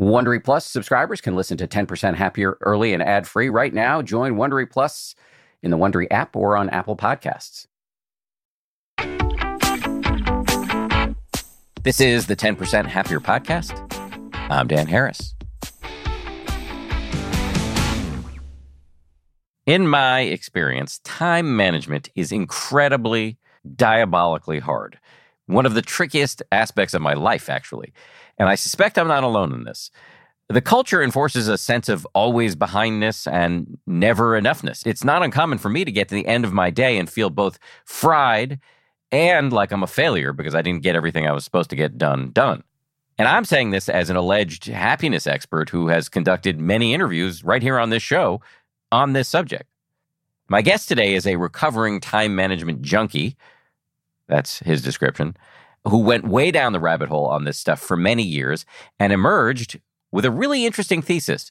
Wondery Plus subscribers can listen to 10% Happier early and ad free right now. Join Wondery Plus in the Wondery app or on Apple Podcasts. This is the 10% Happier podcast. I'm Dan Harris. In my experience, time management is incredibly, diabolically hard. One of the trickiest aspects of my life, actually. And I suspect I'm not alone in this. The culture enforces a sense of always behindness and never enoughness. It's not uncommon for me to get to the end of my day and feel both fried and like I'm a failure because I didn't get everything I was supposed to get done done. And I'm saying this as an alleged happiness expert who has conducted many interviews right here on this show on this subject. My guest today is a recovering time management junkie. That's his description who went way down the rabbit hole on this stuff for many years and emerged with a really interesting thesis.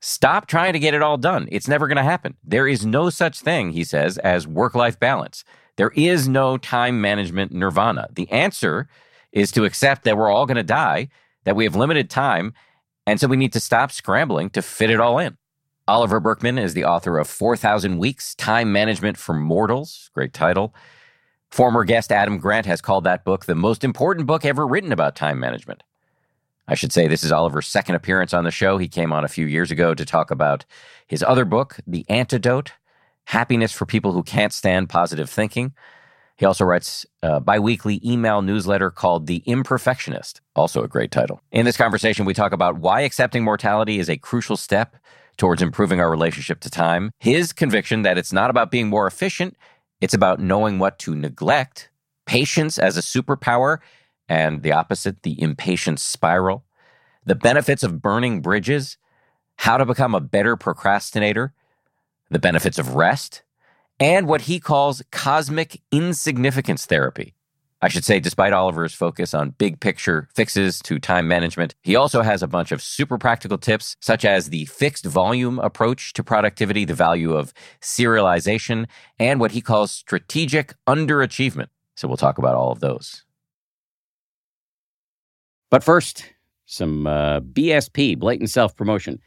Stop trying to get it all done. It's never going to happen. There is no such thing, he says, as work life balance. There is no time management nirvana. The answer is to accept that we're all going to die, that we have limited time, and so we need to stop scrambling to fit it all in. Oliver Burkeman is the author of 4,000 Weeks Time Management for Mortals. Great title. Former guest Adam Grant has called that book the most important book ever written about time management. I should say this is Oliver's second appearance on the show. He came on a few years ago to talk about his other book, The Antidote Happiness for People Who Can't Stand Positive Thinking. He also writes a biweekly email newsletter called The Imperfectionist, also a great title. In this conversation, we talk about why accepting mortality is a crucial step towards improving our relationship to time, his conviction that it's not about being more efficient, it's about knowing what to neglect, patience as a superpower, and the opposite, the impatience spiral, the benefits of burning bridges, how to become a better procrastinator, the benefits of rest, and what he calls cosmic insignificance therapy. I should say, despite Oliver's focus on big picture fixes to time management, he also has a bunch of super practical tips, such as the fixed volume approach to productivity, the value of serialization, and what he calls strategic underachievement. So we'll talk about all of those. But first, some uh, BSP, blatant self promotion.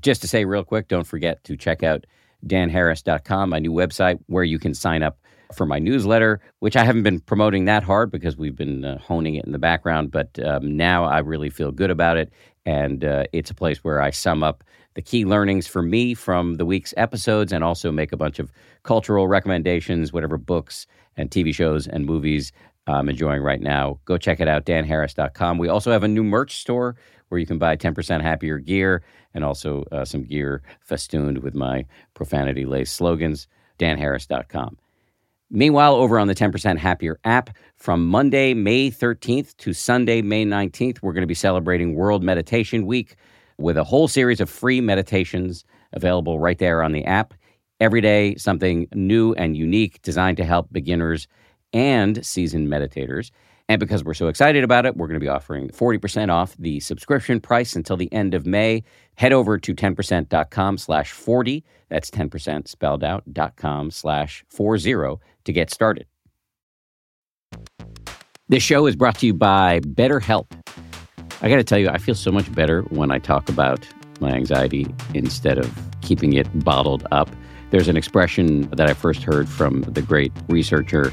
Just to say real quick, don't forget to check out danharris.com, my new website where you can sign up for my newsletter, which I haven't been promoting that hard because we've been uh, honing it in the background. But um, now I really feel good about it. And uh, it's a place where I sum up the key learnings for me from the week's episodes and also make a bunch of cultural recommendations, whatever books and TV shows and movies I'm enjoying right now. Go check it out, danharris.com. We also have a new merch store where you can buy 10% happier gear and also uh, some gear festooned with my profanity laced slogans, danharris.com. Meanwhile, over on the 10% Happier app, from Monday, May 13th to Sunday, May 19th, we're going to be celebrating World Meditation Week with a whole series of free meditations available right there on the app. Every day, something new and unique designed to help beginners and seasoned meditators. And because we're so excited about it, we're going to be offering 40% off the subscription price until the end of May. Head over to 10%.com slash 40. That's 10% spelled out, dot com slash 40 to get started. This show is brought to you by BetterHelp. I got to tell you, I feel so much better when I talk about my anxiety instead of keeping it bottled up. There's an expression that I first heard from the great researcher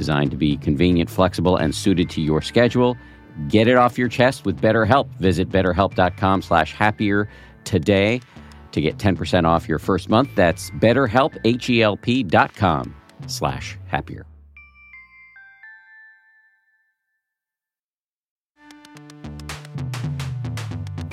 designed to be convenient, flexible, and suited to your schedule. Get it off your chest with BetterHelp. Visit betterhelp.com slash happier today to get 10% off your first month. That's betterhelp, H-E-L-P dot com slash happier.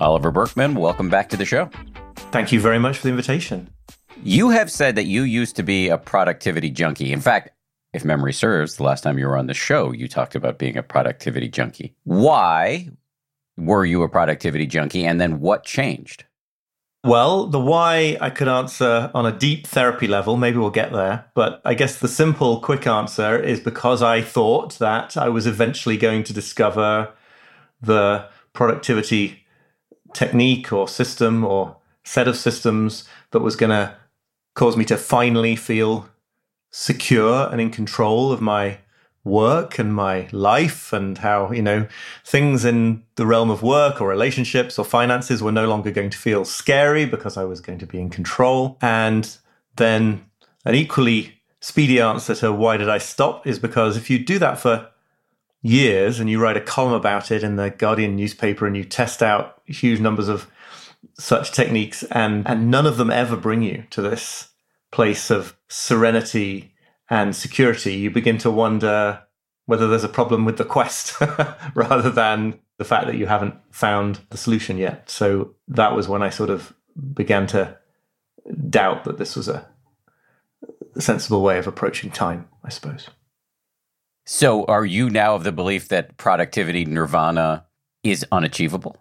Oliver Burkeman, welcome back to the show. Thank you very much for the invitation. You have said that you used to be a productivity junkie. In fact, if memory serves, the last time you were on the show, you talked about being a productivity junkie. Why were you a productivity junkie? And then what changed? Well, the why I could answer on a deep therapy level. Maybe we'll get there. But I guess the simple, quick answer is because I thought that I was eventually going to discover the productivity technique or system or set of systems that was going to cause me to finally feel secure and in control of my work and my life and how, you know, things in the realm of work or relationships or finances were no longer going to feel scary because I was going to be in control. And then an equally speedy answer to why did I stop is because if you do that for years and you write a column about it in the Guardian newspaper and you test out huge numbers of such techniques and and none of them ever bring you to this place of serenity and security. You begin to wonder whether there's a problem with the quest rather than the fact that you haven't found the solution yet. So that was when i sort of began to doubt that this was a sensible way of approaching time i suppose so, are you now of the belief that productivity nirvana is unachievable?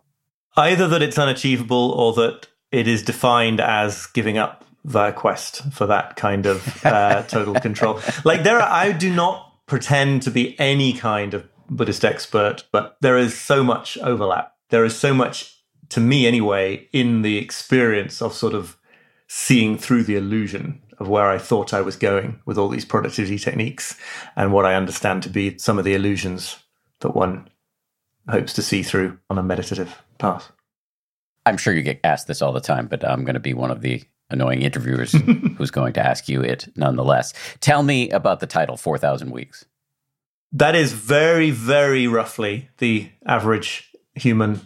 Either that it's unachievable or that it is defined as giving up the quest for that kind of uh, total control. Like, there, are, I do not pretend to be any kind of Buddhist expert, but there is so much overlap. There is so much, to me anyway, in the experience of sort of seeing through the illusion of where I thought I was going with all these productivity techniques and what I understand to be some of the illusions that one hopes to see through on a meditative path. I'm sure you get asked this all the time, but I'm going to be one of the annoying interviewers who's going to ask you it nonetheless. Tell me about the title 4,000 Weeks. That is very, very roughly the average human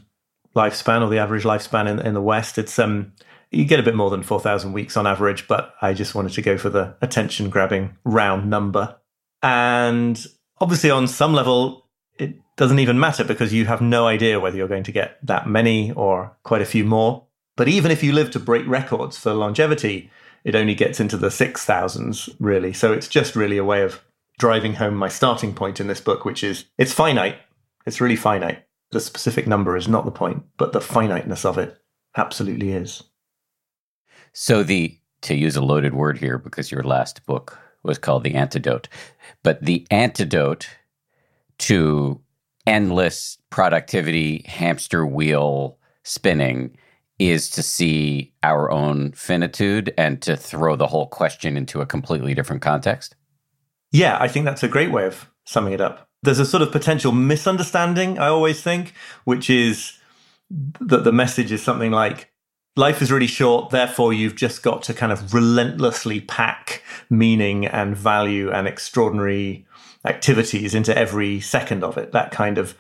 lifespan or the average lifespan in, in the West. It's um you get a bit more than 4,000 weeks on average, but I just wanted to go for the attention grabbing round number. And obviously, on some level, it doesn't even matter because you have no idea whether you're going to get that many or quite a few more. But even if you live to break records for longevity, it only gets into the 6,000s, really. So it's just really a way of driving home my starting point in this book, which is it's finite. It's really finite. The specific number is not the point, but the finiteness of it absolutely is. So the to use a loaded word here because your last book was called The Antidote, but the antidote to endless productivity hamster wheel spinning is to see our own finitude and to throw the whole question into a completely different context? Yeah, I think that's a great way of summing it up. There's a sort of potential misunderstanding, I always think, which is that the message is something like life is really short. Therefore, you've just got to kind of relentlessly pack meaning and value and extraordinary activities into every second of it. That kind of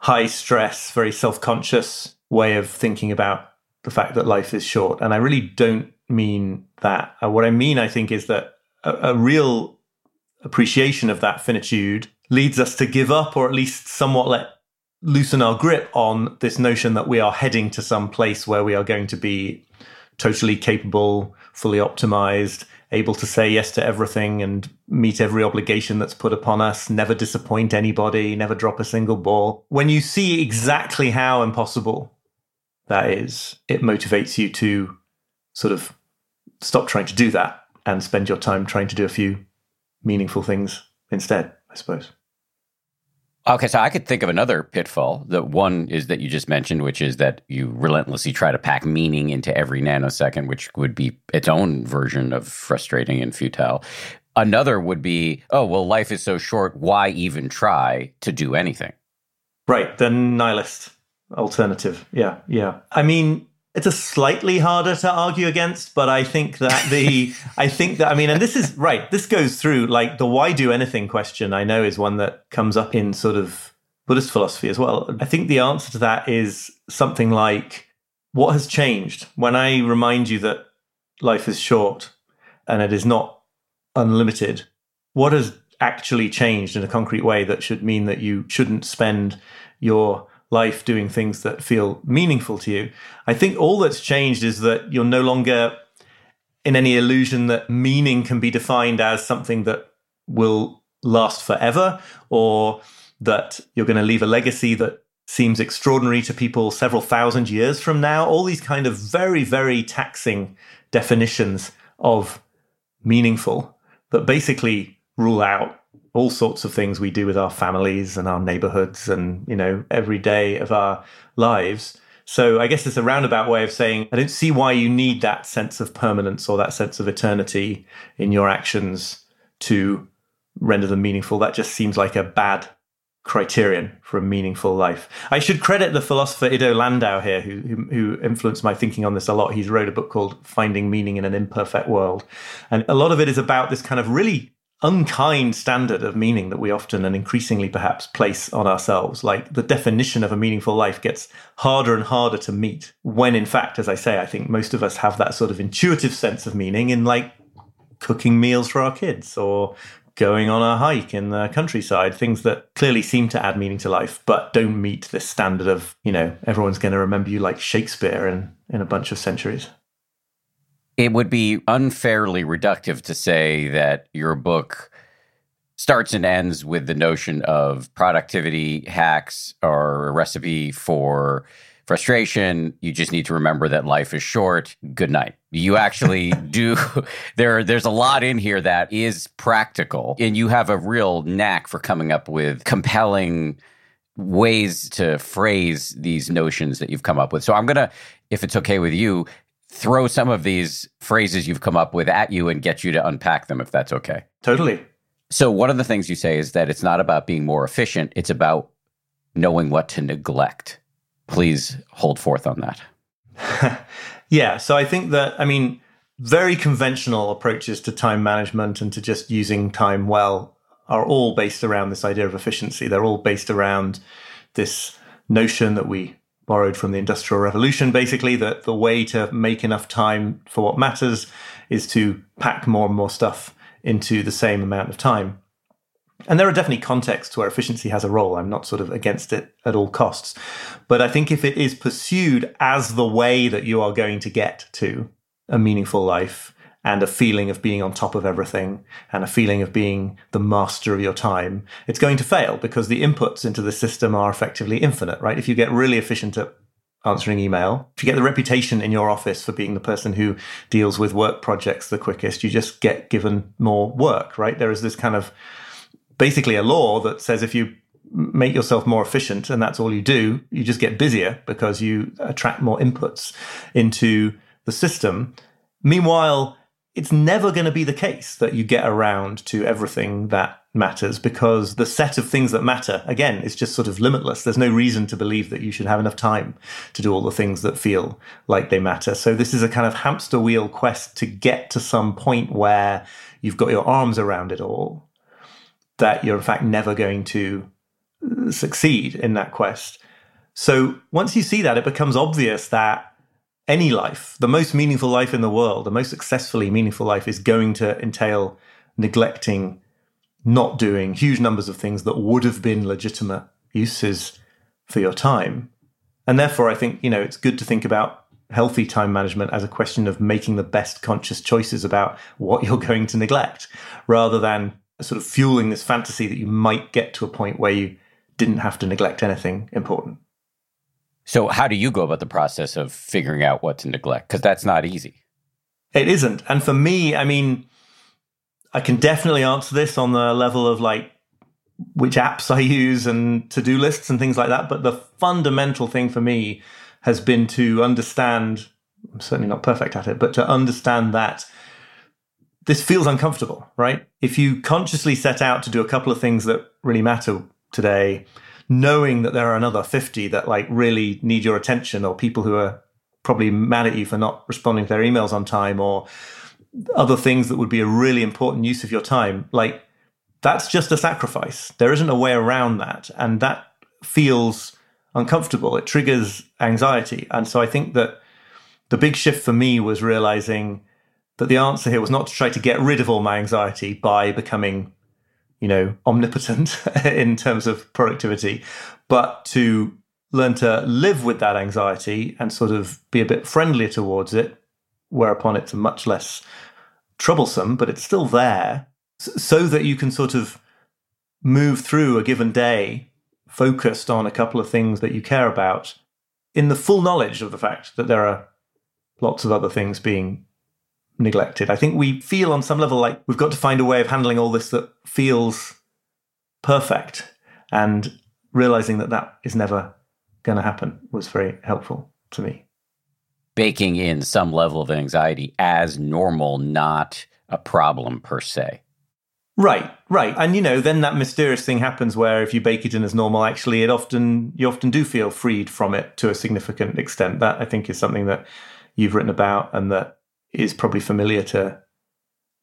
high stress, very self conscious way of thinking about the fact that life is short. And I really don't mean that. Uh, what I mean, I think, is that a, a real appreciation of that finitude leads us to give up or at least somewhat let loosen our grip on this notion that we are heading to some place where we are going to be totally capable, fully optimized, able to say yes to everything and meet every obligation that's put upon us, never disappoint anybody, never drop a single ball. When you see exactly how impossible that is, it motivates you to sort of stop trying to do that and spend your time trying to do a few meaningful things instead, I suppose. Okay, so I could think of another pitfall. The one is that you just mentioned, which is that you relentlessly try to pack meaning into every nanosecond, which would be its own version of frustrating and futile. Another would be, oh, well, life is so short. Why even try to do anything? Right. The nihilist alternative. Yeah. Yeah. I mean, it's a slightly harder to argue against, but I think that the I think that I mean, and this is right. This goes through like the why do anything question. I know is one that comes up in sort of Buddhist philosophy as well. I think the answer to that is something like, what has changed when I remind you that life is short and it is not unlimited? What has actually changed in a concrete way that should mean that you shouldn't spend your life doing things that feel meaningful to you. I think all that's changed is that you're no longer in any illusion that meaning can be defined as something that will last forever or that you're going to leave a legacy that seems extraordinary to people several thousand years from now. All these kind of very, very taxing definitions of meaningful that basically rule out all sorts of things we do with our families and our neighborhoods and, you know, every day of our lives. So I guess it's a roundabout way of saying I don't see why you need that sense of permanence or that sense of eternity in your actions to render them meaningful. That just seems like a bad criterion for a meaningful life. I should credit the philosopher Iddo Landau here, who, who, who influenced my thinking on this a lot. He's wrote a book called Finding Meaning in an Imperfect World, and a lot of it is about this kind of really unkind standard of meaning that we often and increasingly perhaps place on ourselves. Like the definition of a meaningful life gets harder and harder to meet. When in fact, as I say, I think most of us have that sort of intuitive sense of meaning in like cooking meals for our kids or going on a hike in the countryside, things that clearly seem to add meaning to life, but don't meet this standard of, you know, everyone's going to remember you like Shakespeare in, in a bunch of centuries. It would be unfairly reductive to say that your book starts and ends with the notion of productivity hacks or a recipe for frustration. You just need to remember that life is short. Good night. You actually do there there's a lot in here that is practical and you have a real knack for coming up with compelling ways to phrase these notions that you've come up with. So I'm going to if it's okay with you throw some of these phrases you've come up with at you and get you to unpack them if that's okay. Totally. So, one of the things you say is that it's not about being more efficient, it's about knowing what to neglect. Please hold forth on that. yeah. So, I think that, I mean, very conventional approaches to time management and to just using time well are all based around this idea of efficiency. They're all based around this notion that we borrowed from the Industrial Revolution, basically, that the way to make enough time for what matters is to pack more and more stuff into the same amount of time. And there are definitely contexts where efficiency has a role. I'm not sort of against it at all costs. But I think if it is pursued as the way that you are going to get to a meaningful life, and a feeling of being on top of everything and a feeling of being the master of your time, it's going to fail because the inputs into the system are effectively infinite, right? If you get really efficient at answering email, if you get the reputation in your office for being the person who deals with work projects the quickest, you just get given more work, right? There is this kind of basically a law that says if you make yourself more efficient and that's all you do, you just get busier because you attract more inputs into the system. Meanwhile, it's never going to be the case that you get around to everything that matters because the set of things that matter, again, is just sort of limitless. There's no reason to believe that you should have enough time to do all the things that feel like they matter. So this is a kind of hamster wheel quest to get to some point where you've got your arms around it all, that you're in fact never going to uh, succeed in that quest. So once you see that, it becomes obvious that any life, the most meaningful life in the world, the most successfully meaningful life is going to entail neglecting, not doing huge numbers of things that would have been legitimate uses for your time. And therefore, I think, you know, it's good to think about healthy time management as a question of making the best conscious choices about what you're going to neglect rather than sort of fueling this fantasy that you might get to a point where you didn't have to neglect anything important. So, how do you go about the process of figuring out what to neglect? Because that's not easy. It isn't. And for me, I mean, I can definitely answer this on the level of like which apps I use and to do lists and things like that. But the fundamental thing for me has been to understand I'm certainly not perfect at it, but to understand that this feels uncomfortable, right? If you consciously set out to do a couple of things that really matter today, knowing that there are another 50 that like really need your attention or people who are probably mad at you for not responding to their emails on time or other things that would be a really important use of your time. Like that's just a sacrifice. There isn't a way around that. And that feels uncomfortable. It triggers anxiety. And so I think that the big shift for me was realizing that the answer here was not to try to get rid of all my anxiety by becoming, you know, omnipotent in terms of productivity, but to learn to live with that anxiety and sort of be a bit friendlier towards it, whereupon it's much less troublesome, but it's still there, so that you can sort of move through a given day focused on a couple of things that you care about in the full knowledge of the fact that there are lots of other things being neglected. I think we feel on some level like we've got to find a way of handling all this that feels perfect. And realizing that that is never going to happen was very helpful to me. Baking in some level of anxiety as normal, not a problem per se. Right, right. And you know, then that mysterious thing happens where if you bake it in as normal, actually it often you often do feel freed from it to a significant extent. That I think is something that you've written about and that is probably familiar to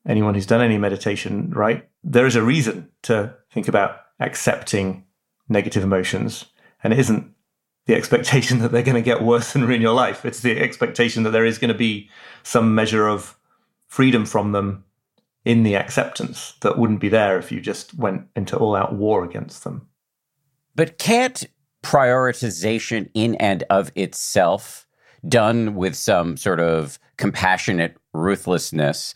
anyone who's done any meditation, right? There is a reason to think about accepting negative emotions. And it isn't the expectation that they're going to get worse and ruin your life. It's the expectation that there is going to be some measure of freedom from them in the acceptance that wouldn't be there if you just went into all out war against them. But can't prioritization in and of itself, done with some sort of compassionate ruthlessness,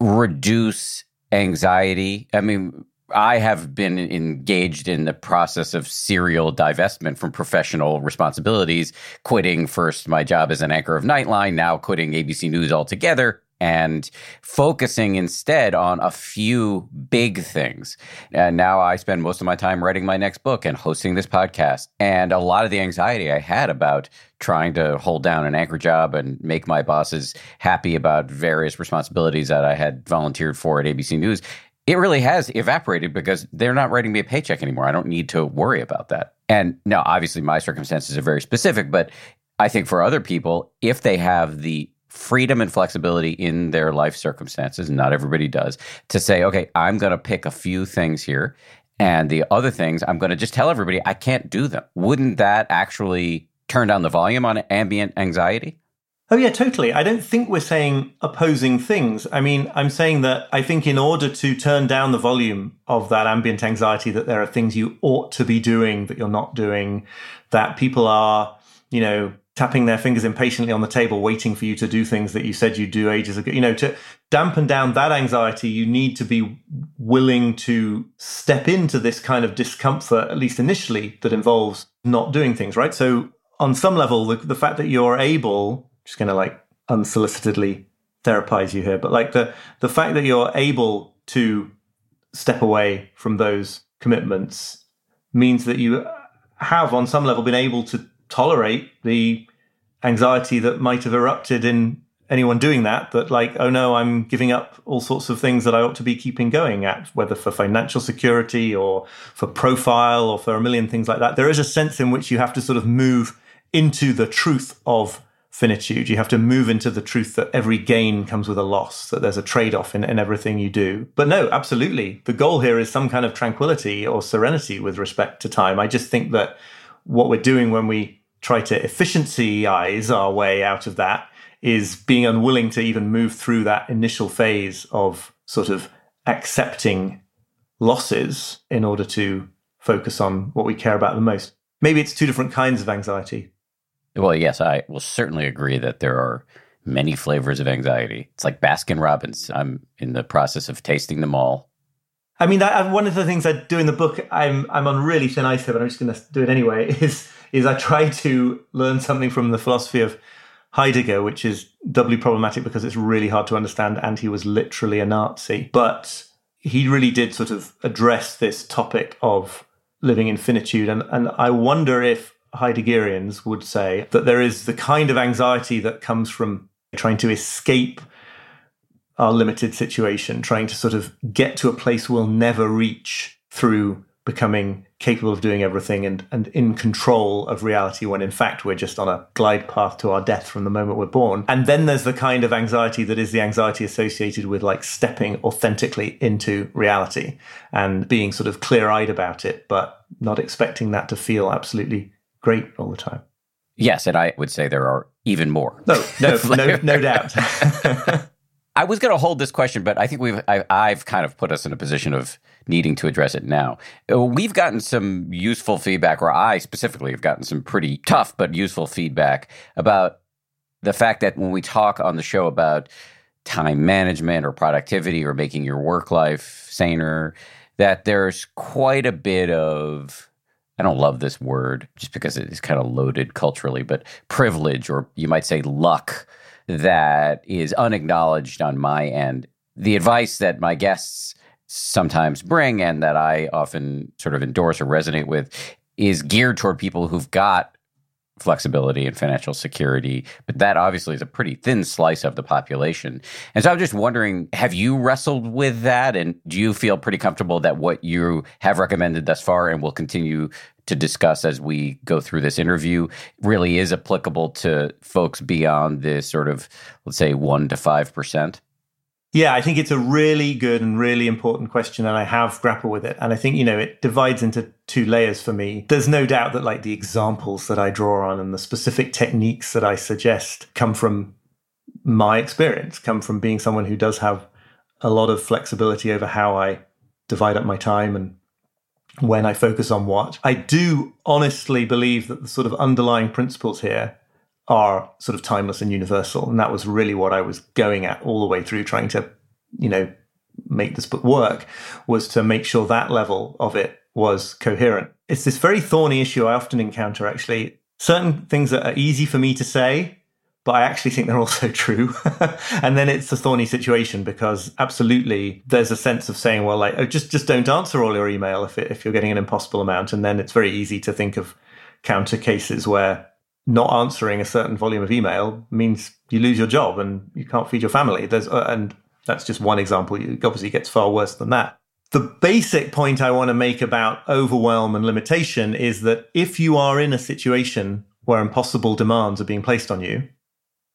reduce anxiety? I mean, I have been engaged in the process of serial divestment from professional responsibilities, quitting first my job as an anchor of Nightline, now quitting ABC News altogether and focusing instead on a few big things. And now I spend most of my time writing my next book and hosting this podcast. And a lot of the anxiety I had about trying to hold down an anchor job and make my bosses happy about various responsibilities that I had volunteered for at ABC News, it really has evaporated because they're not writing me a paycheck anymore. I don't need to worry about that. And now, obviously, my circumstances are very specific, but I think for other people, if they have the freedom and flexibility in their life circumstances, not everybody does, to say, okay, I'm going to pick a few things here. And the other things, I'm going to just tell everybody I can't do them. Wouldn't that actually turn down the volume on ambient anxiety? Oh, yeah, totally. I don't think we're saying opposing things. I mean, I'm saying that I think in order to turn down the volume of that ambient anxiety, that there are things you ought to be doing that you're not doing, that people are, you know, tapping their fingers impatiently on the table, waiting for you to do things that you said you'd do ages ago. You know, to dampen down that anxiety, you need to be willing to step into this kind of discomfort, at least initially, that involves not doing things, right? So, on some level, the, the fact that you're able, just going to like unsolicitedly therapize you here, but like the, the fact that you're able to step away from those commitments means that you have, on some level, been able to tolerate the anxiety that might have erupted in anyone doing that that like oh no i'm giving up all sorts of things that i ought to be keeping going at whether for financial security or for profile or for a million things like that. There is a sense in which you have to sort of move into the truth of finitude. You have to move into the truth that every gain comes with a loss that there's a trade-off in, in everything you do. But no absolutely. The goal here is some kind of tranquility or serenity with respect to time. I just think that what we're doing when we try to efficiency-ize our way out of that is being unwilling to even move through that initial phase of sort of accepting losses in order to focus on what we care about the most. Maybe it's two different kinds of anxiety. Well, yes, I will certainly agree that there are many flavors of anxiety. It's like Baskin Robbins. I'm in the process of tasting them all. I mean, I, one of the things I do in the book, I'm I'm on really thin ice here, but I'm just going to do it anyway. Is is I try to learn something from the philosophy of Heidegger, which is doubly problematic because it's really hard to understand, and he was literally a Nazi. But he really did sort of address this topic of living in finitude, and and I wonder if Heideggerians would say that there is the kind of anxiety that comes from trying to escape our limited situation, trying to sort of get to a place we'll never reach through becoming capable of doing everything and, and in control of reality when in fact we're just on a glide path to our death from the moment we're born. And then there's the kind of anxiety that is the anxiety associated with like stepping authentically into reality and being sort of clear eyed about it, but not expecting that to feel absolutely great all the time. Yes, and I would say there are even more. No, no, no, no doubt. I was going to hold this question, but I think we've I, I've kind of put us in a position of needing to address it now. Uh, we've gotten some useful feedback, or I specifically have gotten some pretty tough but useful feedback about the fact that when we talk on the show about time management or productivity or making your work life saner, that there's quite a bit of I don't love this word just because it is kind of loaded culturally, but privilege, or you might say luck, that is unacknowledged on my end. The advice that my guests sometimes bring and that I often sort of endorse or resonate with is geared toward people who've got flexibility and financial security, but that obviously is a pretty thin slice of the population. And so I'm just wondering have you wrestled with that? And do you feel pretty comfortable that what you have recommended thus far and will continue to discuss as we go through this interview really is applicable to folks beyond this sort of, let's say, 1% to 5%? Yeah, I think it's a really good and really important question, and I have grappled with it. And I think, you know, it divides into two layers for me. There's no doubt that, like, the examples that I draw on and the specific techniques that I suggest come from my experience, come from being someone who does have a lot of flexibility over how I divide up my time and when I focus on what. I do honestly believe that the sort of underlying principles here are sort of timeless and universal. And that was really what I was going at all the way through trying to, you know, make this book work was to make sure that level of it was coherent. It's this very thorny issue I often encounter actually. Certain things that are easy for me to say, but I actually think they're also true. and then it's a thorny situation because absolutely there's a sense of saying, well, like, oh, just just don't answer all your email if it, if you're getting an impossible amount, and then it's very easy to think of counter cases where not answering a certain volume of email means you lose your job and you can't feed your family. There's uh, and that's just one example. It obviously gets far worse than that. The basic point I want to make about overwhelm and limitation is that if you are in a situation where impossible demands are being placed on you,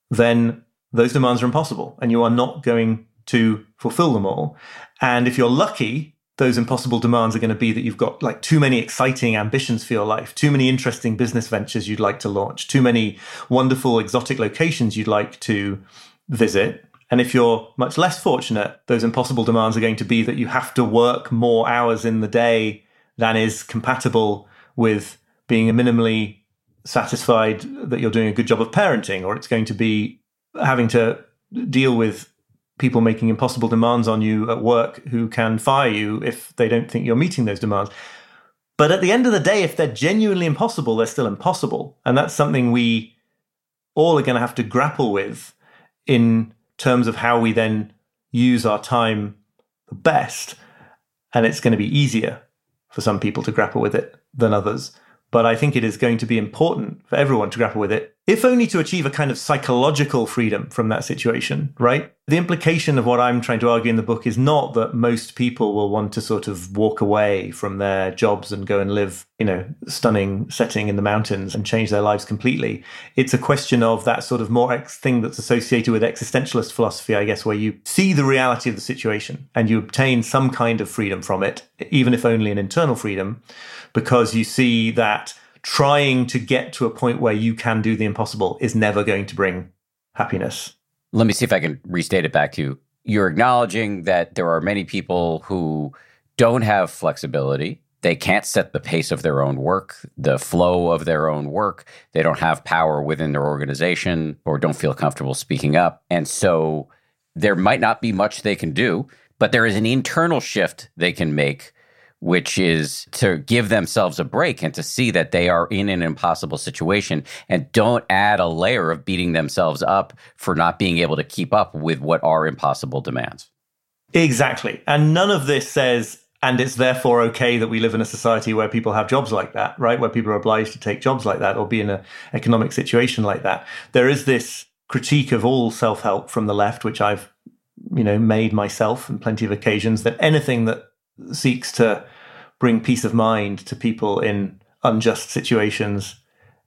then those demands are impossible and you are not going to fulfill them all. And if you're lucky, those impossible demands are going to be that you've got like too many exciting ambitions for your life, too many interesting business ventures you'd like to launch, too many wonderful exotic locations you'd like to visit. And if you're much less fortunate, those impossible demands are going to be that you have to work more hours in the day than is compatible with being minimally satisfied that you're doing a good job of parenting, or it's going to be having to deal with people making impossible demands on you at work who can fire you if they don't think you're meeting those demands. But at the end of the day, if they're genuinely impossible, they're still impossible. And that's something we all are going to have to grapple with in terms of how we then use our time the best. And it's going to be easier for some people to grapple with it than others but I think it is going to be important for everyone to grapple with it, if only to achieve a kind of psychological freedom from that situation, right? The implication of what I'm trying to argue in the book is not that most people will want to sort of walk away from their jobs and go and live, you know, stunning setting in the mountains and change their lives completely. It's a question of that sort of more ex- thing that's associated with existentialist philosophy, I guess, where you see the reality of the situation and you obtain some kind of freedom from it, even if only an internal freedom because you see that trying to get to a point where you can do the impossible is never going to bring happiness. Let me see if I can restate it back to you. You're acknowledging that there are many people who don't have flexibility. They can't set the pace of their own work, the flow of their own work. They don't have power within their organization or don't feel comfortable speaking up. And so there might not be much they can do, but there is an internal shift they can make which is to give themselves a break and to see that they are in an impossible situation and don't add a layer of beating themselves up for not being able to keep up with what are impossible demands. Exactly. And none of this says, and it's therefore okay that we live in a society where people have jobs like that, right? Where people are obliged to take jobs like that or be in an economic situation like that. There is this critique of all self help from the left, which I've, you know, made myself on plenty of occasions that anything that seeks to bring peace of mind to people in unjust situations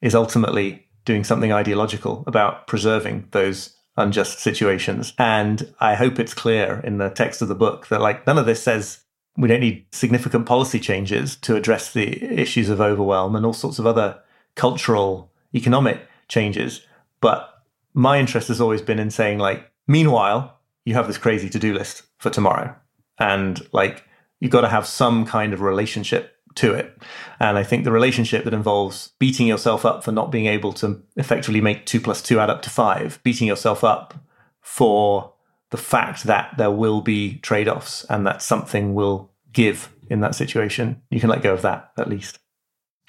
is ultimately doing something ideological about preserving those unjust situations. And I hope it's clear in the text of the book that like none of this says we don't need significant policy changes to address the issues of overwhelm and all sorts of other cultural, economic changes. But my interest has always been in saying like, meanwhile, you have this crazy to-do list for tomorrow. And like you've got to have some kind of relationship to it. And I think the relationship that involves beating yourself up for not being able to effectively make two plus two add up to five, beating yourself up for the fact that there will be trade offs and that something will give in that situation, you can let go of that at least.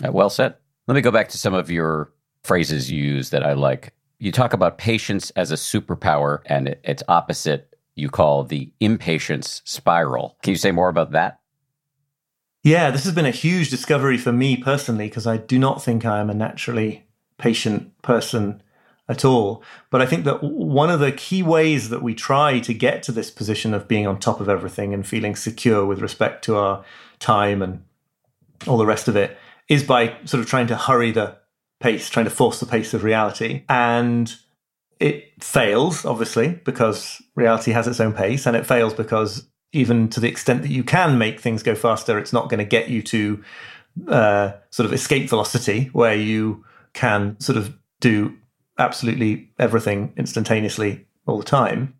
Uh, well said. Let me go back to some of your phrases you use that I like. You talk about patience as a superpower and its opposite you call the impatience spiral. Can you say more about that? Yeah, this has been a huge discovery for me personally because I do not think I am a naturally patient person at all. But I think that one of the key ways that we try to get to this position of being on top of everything and feeling secure with respect to our time and all the rest of it is by sort of trying to hurry the pace, trying to force the pace of reality. And it fails, obviously, because reality has its own pace, and it fails because even to the extent that you can make things go faster, it's not going to get you to uh, sort of escape velocity where you can sort of do absolutely everything instantaneously all the time.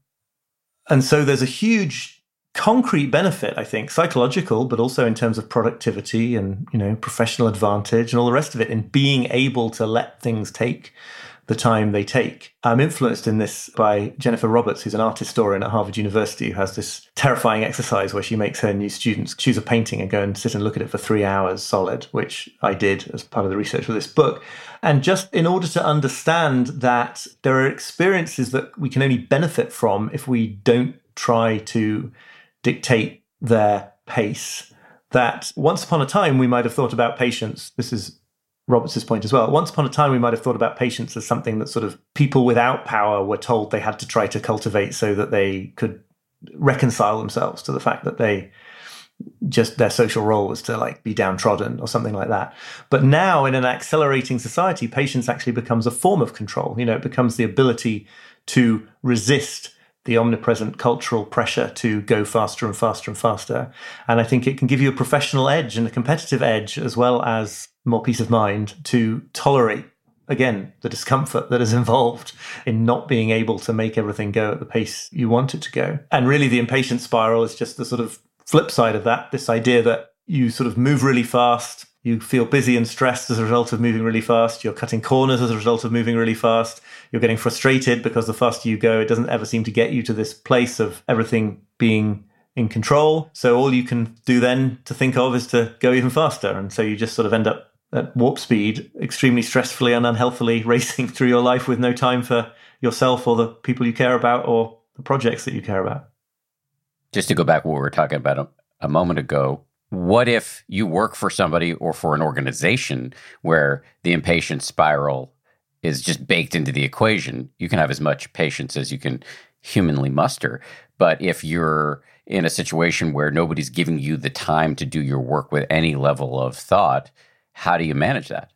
And so there's a huge concrete benefit, I think, psychological, but also in terms of productivity and, you know, professional advantage and all the rest of it in being able to let things take the time they take. I'm influenced in this by Jennifer Roberts, who's an art historian at Harvard University, who has this terrifying exercise where she makes her new students choose a painting and go and sit and look at it for three hours solid, which I did as part of the research for this book. And just in order to understand that there are experiences that we can only benefit from if we don't try to dictate their pace. That once upon a time we might have thought about patience. This is Roberts's point as well. Once upon a time, we might have thought about patience as something that sort of people without power were told they had to try to cultivate so that they could reconcile themselves to the fact that they just their social role was to like be downtrodden or something like that. But now in an accelerating society, patience actually becomes a form of control. You know, it becomes the ability to resist the omnipresent cultural pressure to go faster and faster and faster. And I think it can give you a professional edge and a competitive edge as well as more peace of mind to tolerate again the discomfort that is involved in not being able to make everything go at the pace you want it to go. And really the impatient spiral is just the sort of flip side of that. This idea that you sort of move really fast you feel busy and stressed as a result of moving really fast you're cutting corners as a result of moving really fast you're getting frustrated because the faster you go it doesn't ever seem to get you to this place of everything being in control. So all you can do then to think of is to go even faster. And so you just sort of end up at warp speed, extremely stressfully and unhealthily racing through your life with no time for yourself or the people you care about or the projects that you care about. Just to go back what we were talking about a, a moment ago, what if you work for somebody or for an organization where the impatient spiral is just baked into the equation? You can have as much patience as you can humanly muster. But if you're in a situation where nobody's giving you the time to do your work with any level of thought, how do you manage that?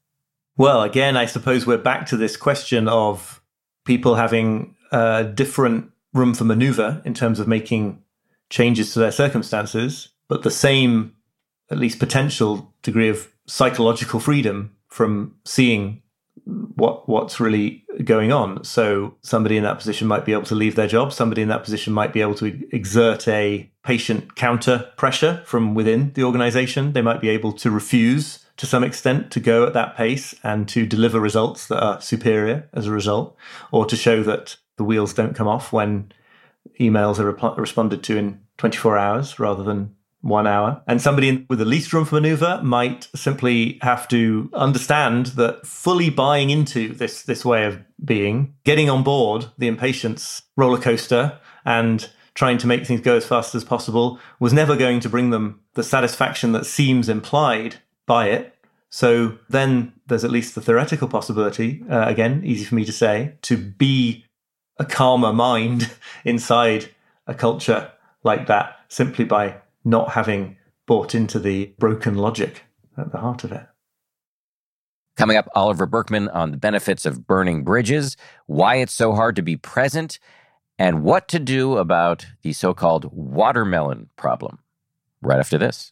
Well, again, I suppose we're back to this question of people having a different room for maneuver in terms of making changes to their circumstances, but the same, at least potential degree of psychological freedom from seeing what what's really going on. So somebody in that position might be able to leave their job. Somebody in that position might be able to exert a patient counter pressure from within the organization. They might be able to refuse to some extent to go at that pace and to deliver results that are superior as a result, or to show that the wheels don't come off when emails are rep- responded to in 24 hours rather than one hour. And somebody with the least room for maneuver might simply have to understand that fully buying into this, this way of being, getting on board the impatience roller coaster and trying to make things go as fast as possible was never going to bring them the satisfaction that seems implied by it. So then there's at least the theoretical possibility, uh, again, easy for me to say, to be a calmer mind inside a culture like that simply by not having bought into the broken logic at the heart of it. Coming up, Oliver Burkeman on the benefits of burning bridges, why it's so hard to be present, and what to do about the so called watermelon problem. Right after this.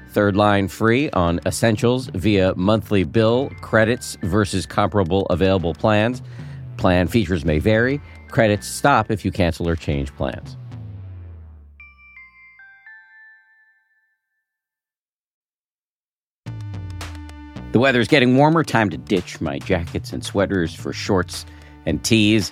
Third line free on essentials via monthly bill credits versus comparable available plans. Plan features may vary. Credits stop if you cancel or change plans. The weather is getting warmer. Time to ditch my jackets and sweaters for shorts and tees.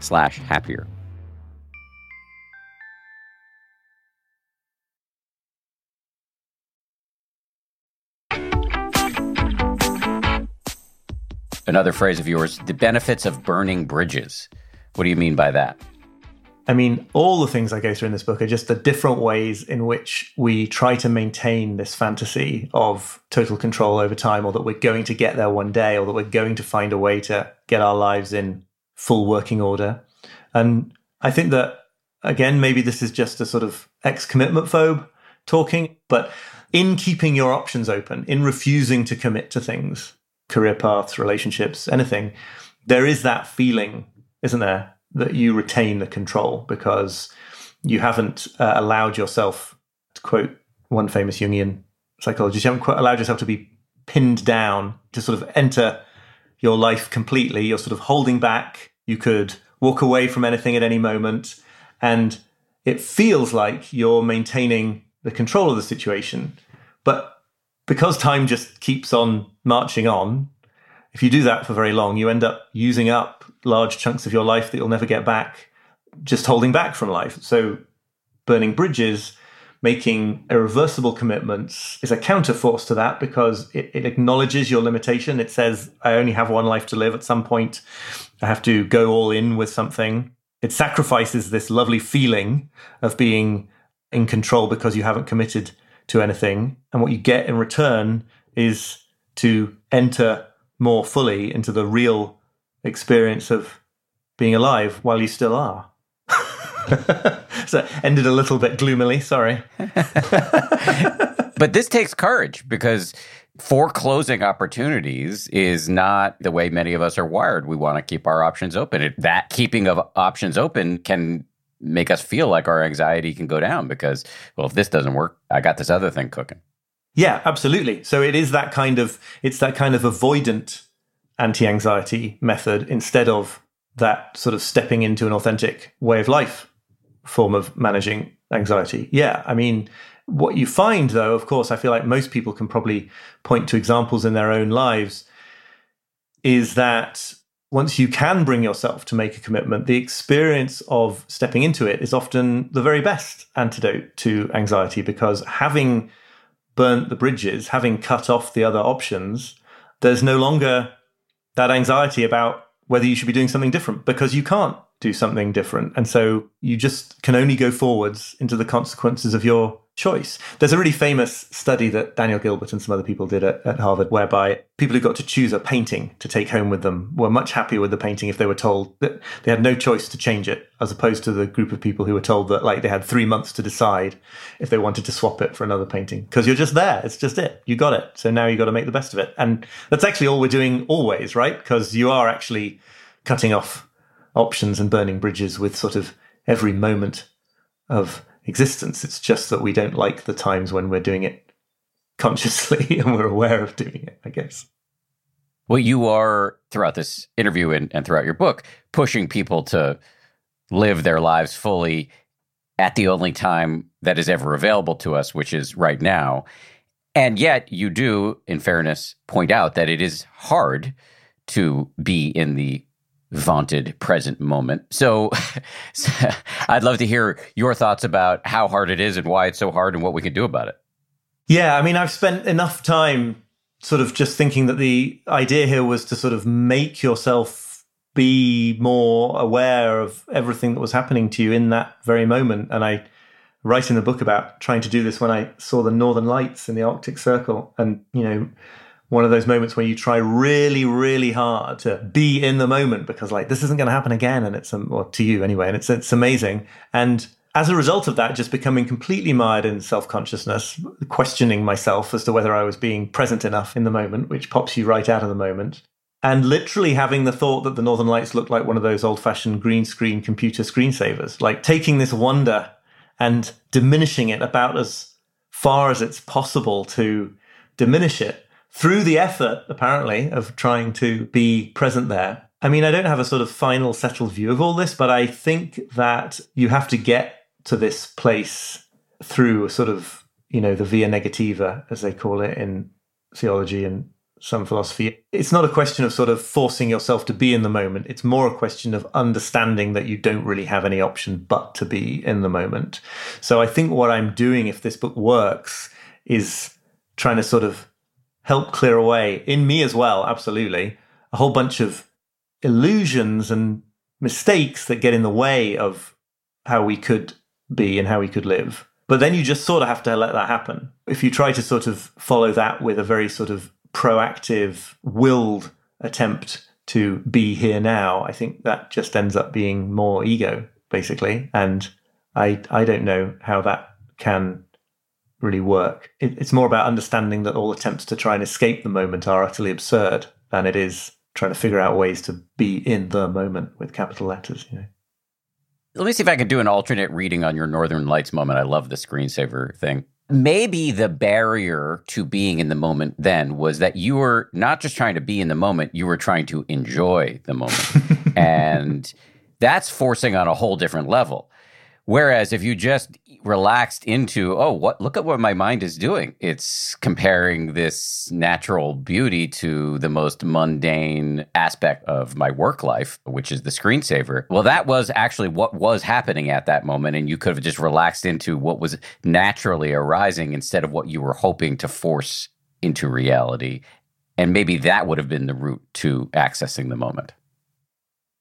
happier. Another phrase of yours, the benefits of burning bridges. What do you mean by that? I mean, all the things I go through in this book are just the different ways in which we try to maintain this fantasy of total control over time, or that we're going to get there one day, or that we're going to find a way to get our lives in full working order. And I think that, again, maybe this is just a sort of ex commitment phobe talking, but in keeping your options open, in refusing to commit to things, career paths, relationships, anything, there is that feeling, isn't there, that you retain the control because you haven't uh, allowed yourself, to quote one famous Jungian psychologist, you haven't quite allowed yourself to be pinned down to sort of enter your life completely. You're sort of holding back. You could walk away from anything at any moment. And it feels like you're maintaining the control of the situation. But because time just keeps on marching on, if you do that for very long, you end up using up large chunks of your life that you'll never get back, just holding back from life. So, burning bridges, making irreversible commitments is a counterforce to that because it, it, acknowledges your limitation. It says, I only have one life to live. At some point, I have to go all in with something. It sacrifices this lovely feeling of being in control because you haven't committed to anything. And what you get in return is to enter more fully into the real experience of being alive while you still are. so ended a little bit gloomily, sorry. but this takes courage because foreclosing opportunities is not the way many of us are wired. We want to keep our options open. It, that keeping of options open can make us feel like our anxiety can go down because, well, if this doesn't work, I got this other thing cooking. Yeah, absolutely. So it is that kind of it's that kind of avoidant anti-anxiety method instead of that sort of stepping into an authentic way of life form of managing anxiety. Yeah, I mean, what you find though, of course, I feel like most people can probably point to examples in their own lives is that once you can bring yourself to make a commitment, the experience of stepping into it is often the very best antidote to anxiety because having burnt the bridges, having cut off the other options, there's no longer that anxiety about whether you should be doing something different because you can't do something different. And so you just can only go forwards into the consequences of your choice. There's a really famous study that Daniel Gilbert and some other people did at, at, Harvard, whereby people who got to choose a painting to take home with them were much happier with the painting if they were told that they had no choice to change it, as opposed to the group of people who were told that like they had three months to decide if they wanted to swap it for another painting. Because you're just there. It's just it. You got it. So now you got to make the best of it. And that's actually all we're doing always, right? Because you are actually cutting off options and burning bridges with sort of every moment of existence. It's just that we don't like the times when we're doing it consciously and we're aware of doing it, I guess. Well, you are throughout this interview and, and throughout your book pushing people to live their lives fully at the only time that is ever available to us, which is right now. And yet, you do, in fairness, point out that it is hard to be in the vaunted present moment. So, I'd love to hear your thoughts about how hard it is and why it's so hard and what we can do about it. Yeah, I mean, I've spent enough time sort of just thinking that the idea here was to sort of make yourself be more aware of everything that was happening to you in that very moment. And I write in the book about trying to do this when I saw the northern lights in the Arctic Circle and, you know, one of those moments where you try really, really hard to be in the moment because like this isn't going to happen again, and it's um, or to you anyway, and it's it's amazing. And as a result of that, just becoming completely mired in self consciousness, questioning myself as to whether I was being present enough in the moment, which pops you right out of the moment. And literally having the thought that the Northern Lights looked like one of those old fashioned green screen computer screensavers, like taking this wonder and diminishing it about as far as it's possible to diminish it through the effort, apparently, of trying to be present there. I mean, I don't have a sort of final settled view of all this, but I think that you have to get to this place through a sort of, you know, the via negativa, as they call it in theology and some philosophy. It's not a question of sort of forcing yourself to be in the moment. It's more a question of understanding that you don't really have any option but to be in the moment. So I think what I'm doing, if this book works, is trying to sort of help clear away in me as well, absolutely, a whole bunch of illusions and mistakes that get in the way of how we could be and how we could live. But then you just sort of have to let that happen. If you try to sort of follow that with a very sort of proactive, willed attempt to be here now, I think that just ends up being more ego, basically. And I I don't know how that can really work. It, it's more about understanding that all attempts to try and escape the moment are utterly absurd than it is trying to figure out ways to be in the moment with capital letters, you know. Let me see if I can do an alternate reading on your Northern Lights moment. I love the screensaver thing. Maybe the barrier to being in the moment then was that you were not just trying to be in the moment, you were trying to enjoy the moment. and that's forcing on a whole different level. Whereas if you just relaxed into, oh, what look at what my mind is doing. It's comparing this natural beauty to the most mundane aspect of my work life, which is the screensaver. Well, that was actually what was happening at that moment. And you could have just relaxed into what was naturally arising instead of what you were hoping to force into reality. And maybe that would have been the route to accessing the moment.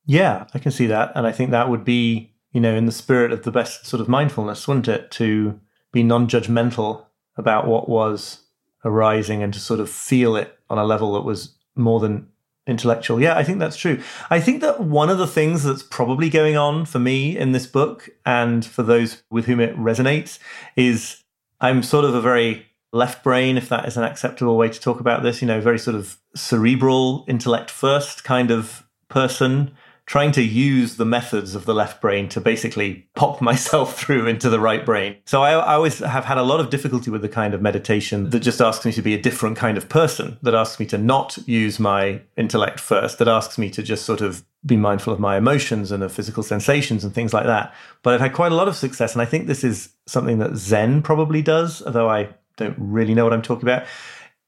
Yeah, I can see that. And I think that would be you know, in the spirit of the best sort of mindfulness, wouldn't it, to be non judgmental about what was arising and to sort of feel it on a level that was more than intellectual. Yeah, I think that's true. I think that one of the things that's probably going on for me in this book and for those with whom it resonates is I'm sort of a very left brain, if that is an acceptable way to talk about this, you know, very sort of cerebral, intellect first kind of person trying to use the methods of the left brain to basically pop myself through into the right brain. So I, I, always have had a lot of difficulty with the kind of meditation that just asks me to be a different kind of person, that asks me to not use my intellect first, that asks me to just sort of be mindful of my emotions and of physical sensations and things like that. But I've had quite a lot of success. And I think this is something that Zen probably does, although I don't really know what I'm talking about,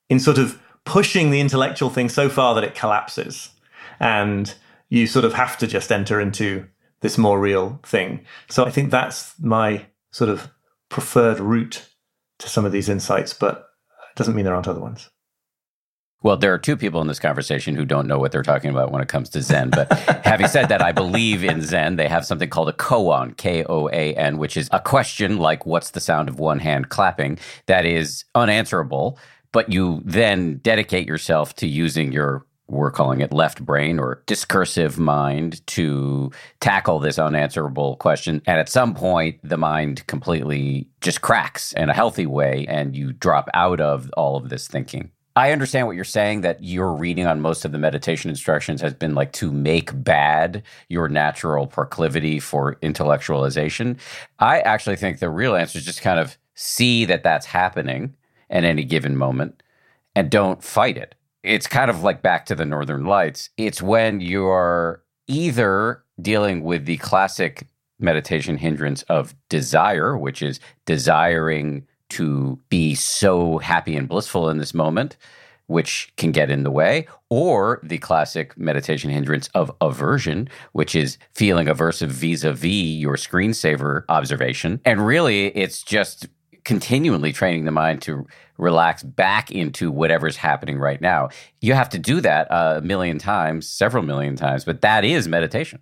in sort of pushing the intellectual thing so far that it collapses. And you sort of have to just enter into this more real thing. So I think that's my sort of preferred route to some of these insights, but it doesn't mean there aren't other ones. Well, there are two people in this conversation who don't know what they're talking about when it comes to Zen. But having said that, I believe in Zen. They have something called a koan, K O A N, which is a question like, what's the sound of one hand clapping? That is unanswerable. But you then dedicate yourself to using your we're calling it left brain or discursive mind to tackle this unanswerable question. And at some point, the mind completely just cracks in a healthy way and you drop out of all of this thinking. I understand what you're saying that your reading on most of the meditation instructions has been like to make bad your natural proclivity for intellectualization. I actually think the real answer is just kind of see that that's happening at any given moment and don't fight it. It's kind of like back to the Northern Lights. It's when you're either dealing with the classic meditation hindrance of desire, which is desiring to be so happy and blissful in this moment, which can get in the way, or the classic meditation hindrance of aversion, which is feeling aversive vis a vis your screensaver observation. And really, it's just continually training the mind to relax back into whatever's happening right now. You have to do that uh, a million times, several million times, but that is meditation.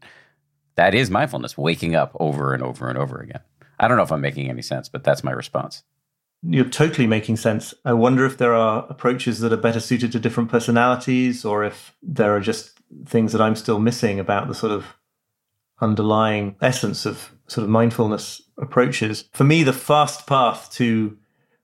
That is mindfulness, waking up over and over and over again. I don't know if I'm making any sense, but that's my response you're totally making sense. I wonder if there are approaches that are better suited to different personalities, or if there are just things that I'm still missing about the sort of underlying essence of sort of mindfulness approaches. For me, the fast path to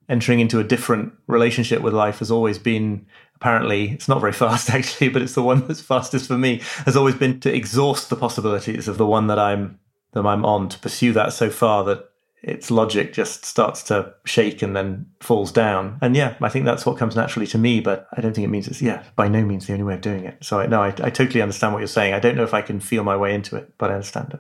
entering into a different relationship with life has always been apparently it's not very fast actually but it's the one that's fastest for me has always been to exhaust the possibilities of the one that i'm that i'm on to pursue that so far that its logic just starts to shake and then falls down. And yeah, I think that's what comes naturally to me, but I don't think it means it's, yeah, by no means the only way of doing it. So no, I, I totally understand what you're saying. I don't know if I can feel my way into it, but I understand it.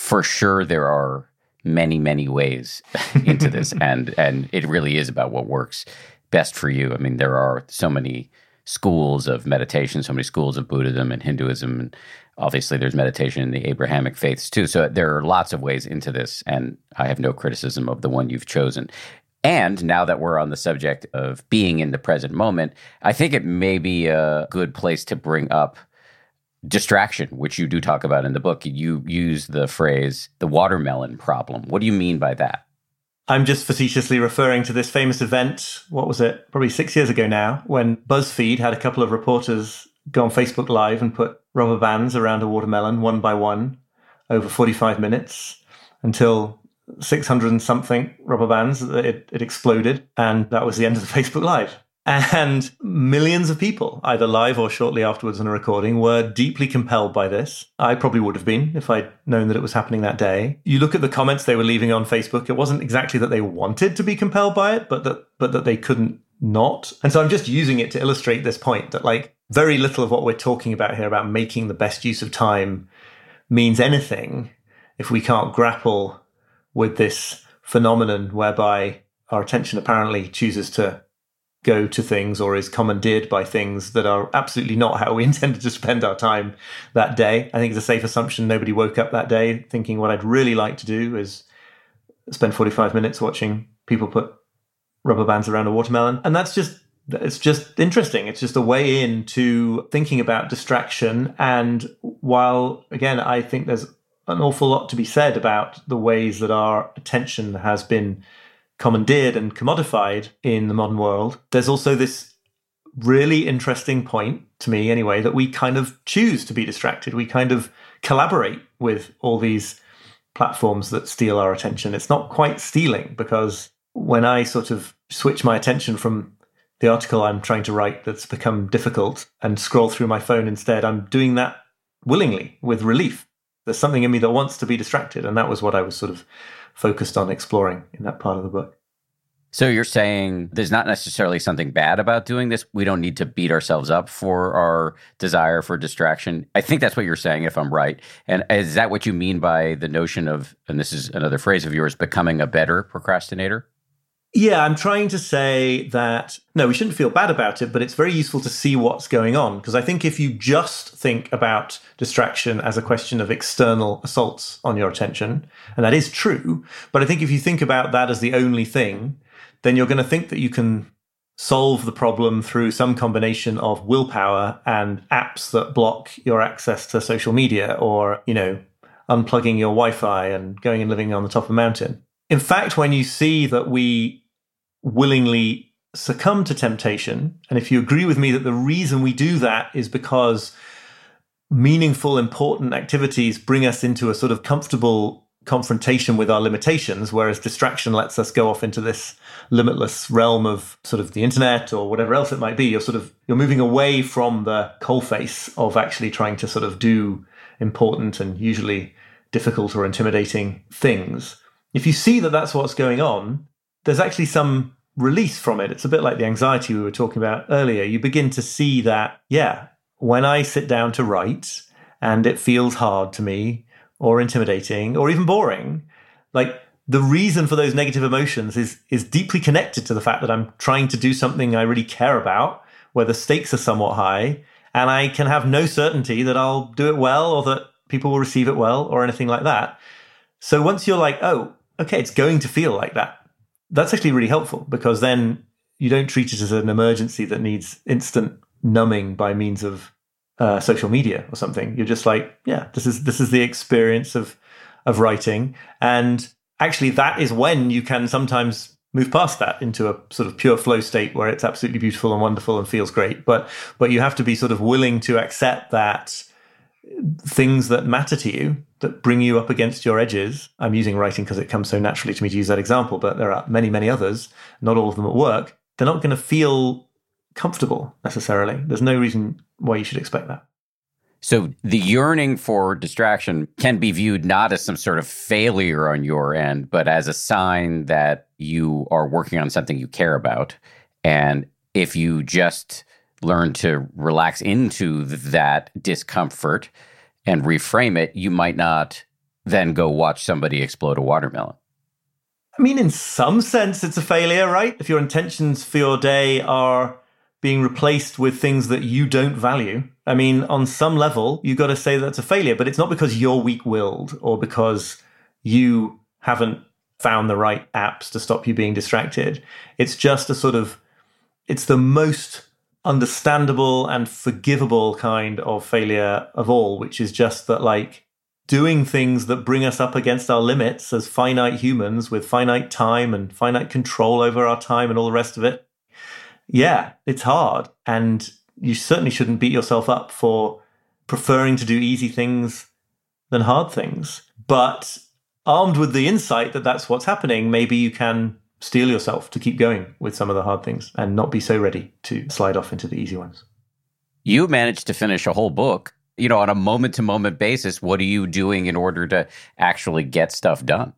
For sure, there are many, many ways into this, and and it really is about what works best for you. I mean, there are so many schools of meditation, so many schools of Buddhism and Hinduism and obviously there's meditation in the Abrahamic faiths too. So there are lots of ways into this, and I have no criticism of the one you've chosen. And now that we're on the subject of being in the present moment, I think it may be a good place to bring up distraction, which you do talk about in the book. You use the phrase the watermelon problem. What do you mean by that? I'm just facetiously referring to this famous event. What was it? Probably six years ago now, when BuzzFeed had a couple of reporters go on Facebook Live and put rubber bands around a watermelon one by one over 45 minutes until 600 and something rubber bands, it, it exploded. And that was the end of the Facebook Live. And millions of people, either live or shortly afterwards on a recording, were deeply compelled by this. I probably would have been if I'd known that it was happening that day. You look at the comments they were leaving on Facebook, it wasn't exactly that they wanted to be compelled by it, but that but that they couldn't not. And so I'm just using it to illustrate this point that like very little of what we're talking about here about making the best use of time means anything if we can't grapple with this phenomenon whereby our attention apparently chooses to go to things or is commandeered by things that are absolutely not how we intended to spend our time that day. I think it's a safe assumption nobody woke up that day thinking what I'd really like to do is spend 45 minutes watching people put rubber bands around a watermelon. And that's just it's just interesting. It's just a way into thinking about distraction. And while, again, I think there's an awful lot to be said about the ways that our attention has been commandeered and commodified in the modern world, there's also this really interesting point to me, anyway, that we kind of choose to be distracted. We kind of collaborate with all these platforms that steal our attention. It's not quite stealing because when I sort of switch my attention from the article I'm trying to write that's become difficult and scroll through my phone instead, I'm doing that willingly with relief. There's something in me that wants to be distracted. And that was what I was sort of focused on exploring in that part of the book. So you're saying there's not necessarily something bad about doing this. We don't need to beat ourselves up for our desire for distraction. I think that's what you're saying, if I'm right. And is that what you mean by the notion of, and this is another phrase of yours, becoming a better procrastinator? Yeah, I'm trying to say that no, we shouldn't feel bad about it, but it's very useful to see what's going on. Because I think if you just think about distraction as a question of external assaults on your attention, and that is true, but I think if you think about that as the only thing, then you're going to think that you can solve the problem through some combination of willpower and apps that block your access to social media or, you know, unplugging your Wi Fi and going and living on the top of a mountain. In fact, when you see that we willingly succumb to temptation, and if you agree with me that the reason we do that is because meaningful, important activities bring us into a sort of comfortable confrontation with our limitations, whereas distraction lets us go off into this limitless realm of sort of the internet or whatever else it might be. You're sort of you're moving away from the coalface of actually trying to sort of do important and usually difficult or intimidating things if you see that that's what's going on, there's actually some release from it. It's a bit like the anxiety we were talking about earlier. You begin to see that, yeah, when I sit down to write and it feels hard to me or intimidating or even boring, like the reason for those negative emotions is is deeply connected to the fact that I'm trying to do something I really care about, where the stakes are somewhat high, and I can have no certainty that I'll do it well or that people will receive it well or anything like that. So once you're like, oh, okay, it's going to feel like that. That's actually really helpful because then you don't treat it as an emergency that needs instant numbing by means of uh, social media or something. You're just like, yeah, this is this is the experience of of writing, and actually, that is when you can sometimes move past that into a sort of pure flow state where it's absolutely beautiful and wonderful and feels great. But but you have to be sort of willing to accept that things that matter to you that bring you up against your edges. I'm using writing because it comes so naturally to me to use that example, but there are many, many others, not all of them at work. They're not going to feel comfortable necessarily. There's no reason why you should expect that. So the yearning for distraction can be viewed not as some sort of failure on your end, but as a sign that you are working on something you care about. And if you just learn to relax into that discomfort and reframe it, you might not then go watch somebody explode a watermelon. I mean, in some sense, it's a failure, right? If your intentions for your day are being replaced with things that you don't value, I mean, on some level, you've got to say that's a failure, but it's not because you're weak willed or because you haven't found the right apps to stop you being distracted. It's just a sort of, it's the most understandable and forgivable kind of failure of all, which is just that, like, doing things that bring us up against our limits as finite humans with finite time and finite control over our time and all the rest of it. Yeah, it's hard. And you certainly shouldn't beat yourself up for preferring to do easy things than hard things. But armed with the insight that that's what's happening, maybe you can steel yourself to keep going with some of the hard things and not be so ready to slide off into the easy ones. You managed to finish a whole book, you know, on a moment to moment basis. What are you doing in order to actually get stuff done?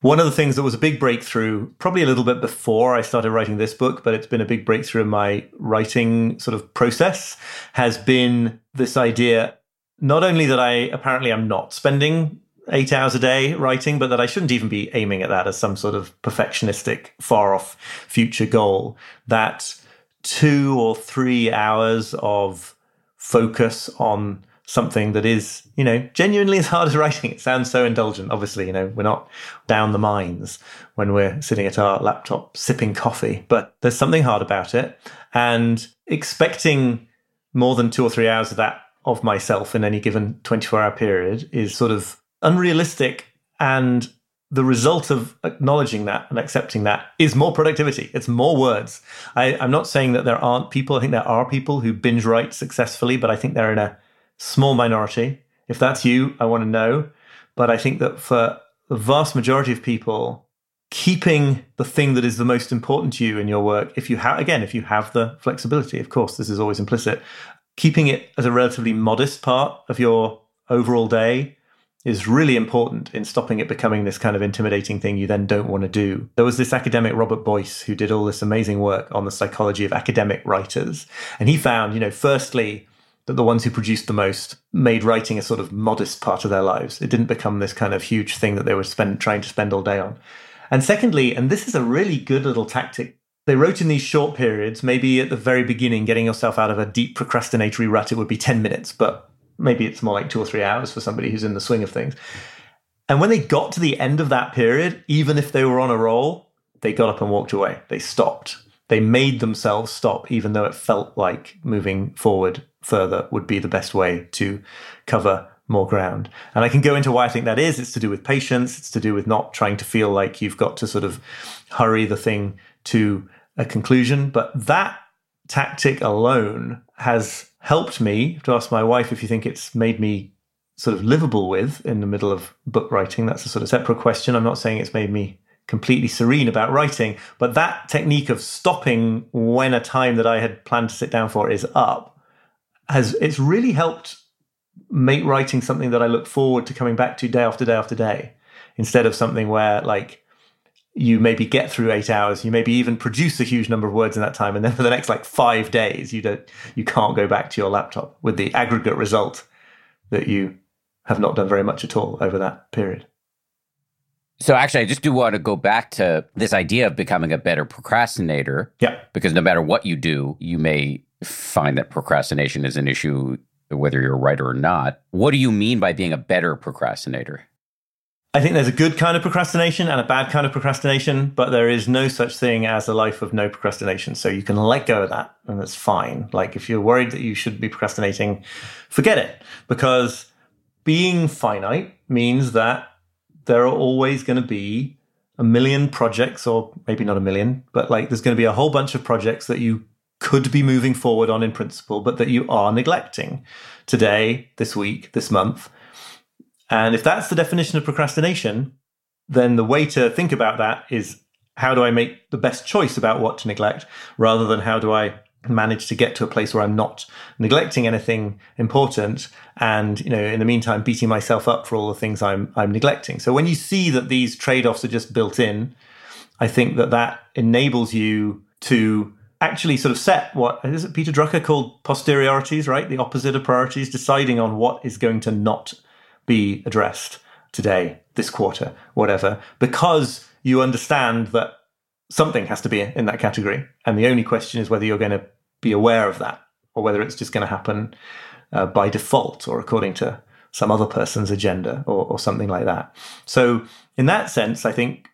One of the things that was a big breakthrough, probably a little bit before I started writing this book, but it's been a big breakthrough in my writing sort of process, has been this idea not only that I apparently am not spending eight hours a day writing, but that I shouldn't even be aiming at that as some sort of perfectionistic, far off future goal. That two or three hours of focus on something that is, you know, genuinely as hard as writing. It sounds so indulgent. Obviously, you know, we're not down the mines when we're sitting at our laptop sipping coffee, but there's something hard about it. And expecting more than two or three hours of that of myself in any given 24 hour period is sort of unrealistic and the result of acknowledging that and accepting that is more productivity. It's more words. I, am not saying that there aren't people. I think there are people who binge write successfully, but I think they're in a small minority. If that's you, I want to know. But I think that for the vast majority of people, keeping the thing that is the most important to you in your work, if you have, again, if you have the flexibility, of course, this is always implicit, keeping it as a relatively modest part of your overall day is really important in stopping it becoming this kind of intimidating thing you then don't want to do. There was this academic, Robert Boice, who did all this amazing work on the psychology of academic writers. And he found, you know, firstly, that the ones who produced the most made writing a sort of modest part of their lives. It didn't become this kind of huge thing that they were spend, trying to spend all day on. And secondly, and this is a really good little tactic, they wrote in these short periods, maybe at the very beginning, getting yourself out of a deep procrastinatory rut, it would be 10 minutes, but maybe it's more like two or three hours for somebody who's in the swing of things. And when they got to the end of that period, even if they were on a roll, they got up and walked away. They stopped. They made themselves stop, even though it felt like moving forward further would be the best way to cover more ground. And I can go into why I think that is. It's to do with patience, it's to do with not trying to feel like you've got to sort of hurry the thing to a conclusion. But that tactic alone has helped me to ask my wife if you think it's made me sort of livable with in the middle of book writing. That's a sort of separate question. I'm not saying it's made me completely serene about writing, but that technique of stopping when a time that I had planned to sit down for is up has it's really helped make writing something that I look forward to coming back to day after day after day instead of something where like you maybe get through eight hours you maybe even produce a huge number of words in that time and then for the next like five days you don't you can't go back to your laptop with the aggregate result that you have not done very much at all over that period. So actually i just do want to go back to this idea of becoming a better procrastinator yeah. because no matter what you do you may find that procrastination is an issue whether you're a writer or not. What do you mean by being a better procrastinator I think there's a good kind of procrastination and a bad kind of procrastination, but there is no such thing as a life of no procrastination. So you can let go of that and that's fine. Like if you're worried that you should be procrastinating, forget it because being finite means that there are always going to be a million projects or maybe not a million, but like there's going to be a whole bunch of projects that you could be moving forward on in principle, but that you are neglecting today, this week, this month and if that's the definition of procrastination, then the way to think about that is how do I make the best choice about what to neglect rather than how do I manage to get to a place where I'm not neglecting anything important and you know in the meantime beating myself up for all the things I'm I'm neglecting. So when you see that these trade-offs are just built in, I think that that enables you to actually sort of set what is it Peter Drucker called posteriorities, right? The opposite of priorities, deciding on what is going to not be addressed today, this quarter, whatever, because you understand that something has to be in that category. And the only question is whether you're going to be aware of that or whether it's just going to happen uh, by default or according to some other person's agenda or, or something like that. So, in that sense, I think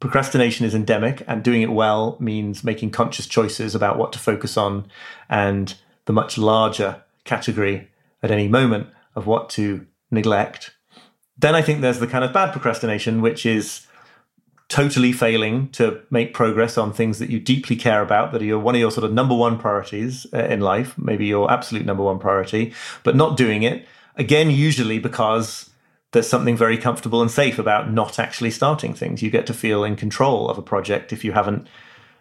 procrastination is endemic and doing it well means making conscious choices about what to focus on and the much larger category at any moment of what to neglect. Then I think there's the kind of bad procrastination, which is totally failing to make progress on things that you deeply care about, that are one of your sort of number one priorities uh, in life, maybe your absolute number one priority, but not doing it. Again, usually because there's something very comfortable and safe about not actually starting things. You get to feel in control of a project if you haven't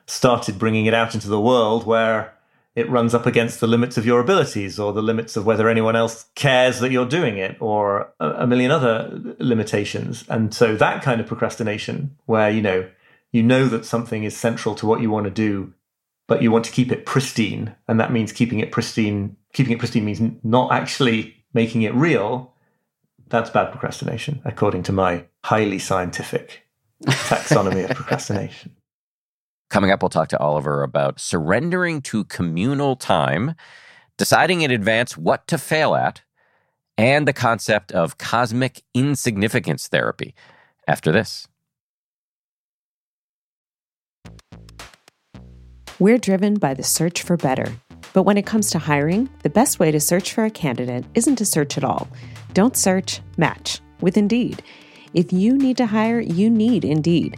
started bringing it out into the world where it runs up against the limits of your abilities or the limits of whether anyone else cares that you're doing it or a, a million other limitations. And so that kind of procrastination where, you know, you know that something is central to what you want to do, but you want to keep it pristine. And that means keeping it pristine. Keeping it pristine means not actually making it real. That's bad procrastination, according to my highly scientific taxonomy of procrastination. Coming up, we'll talk to Oliver about surrendering to communal time, deciding in advance what to fail at, and the concept of cosmic insignificance therapy after this. We're driven by the search for better. But when it comes to hiring, the best way to search for a candidate isn't to search at all. Don't search, match with Indeed. If you need to hire, you need Indeed.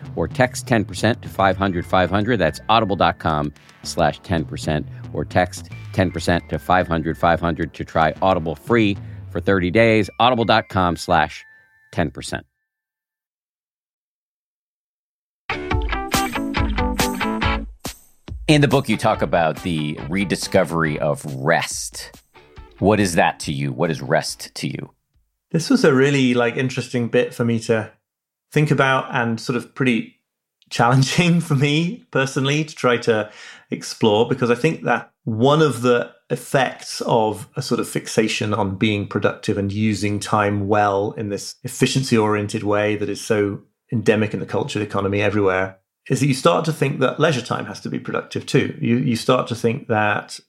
or text 10% to 500 500. That's audible.com slash 10% or text 10% to 500 500 to try Audible free for 30 days. Audible.com slash 10%. In the book, you talk about the rediscovery of rest. What is that to you? What is rest to you? This was a really like interesting bit for me to think about and sort of pretty challenging for me personally to try to explore because I think that one of the effects of a sort of fixation on being productive and using time well in this efficiency oriented way that is so endemic in the culture economy everywhere is that you start to think that leisure time has to be productive too. You you start to think that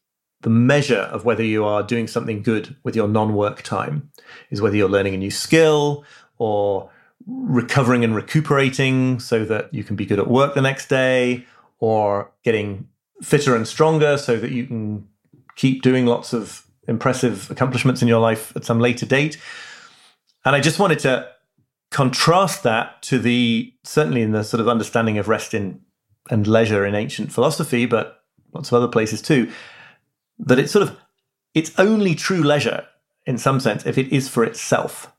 the measure of whether you are doing something good with your non-work time is whether you're learning a new skill or recovering and recuperating so that you can be good at work the next day or getting fitter and stronger so that you can keep doing lots of impressive accomplishments in your life at some later date. And I just wanted to contrast that to the certainly in the sort of understanding of rest in and leisure in ancient philosophy, but lots of other places too, that it's sort of it's only true leisure in some sense if it is for itself.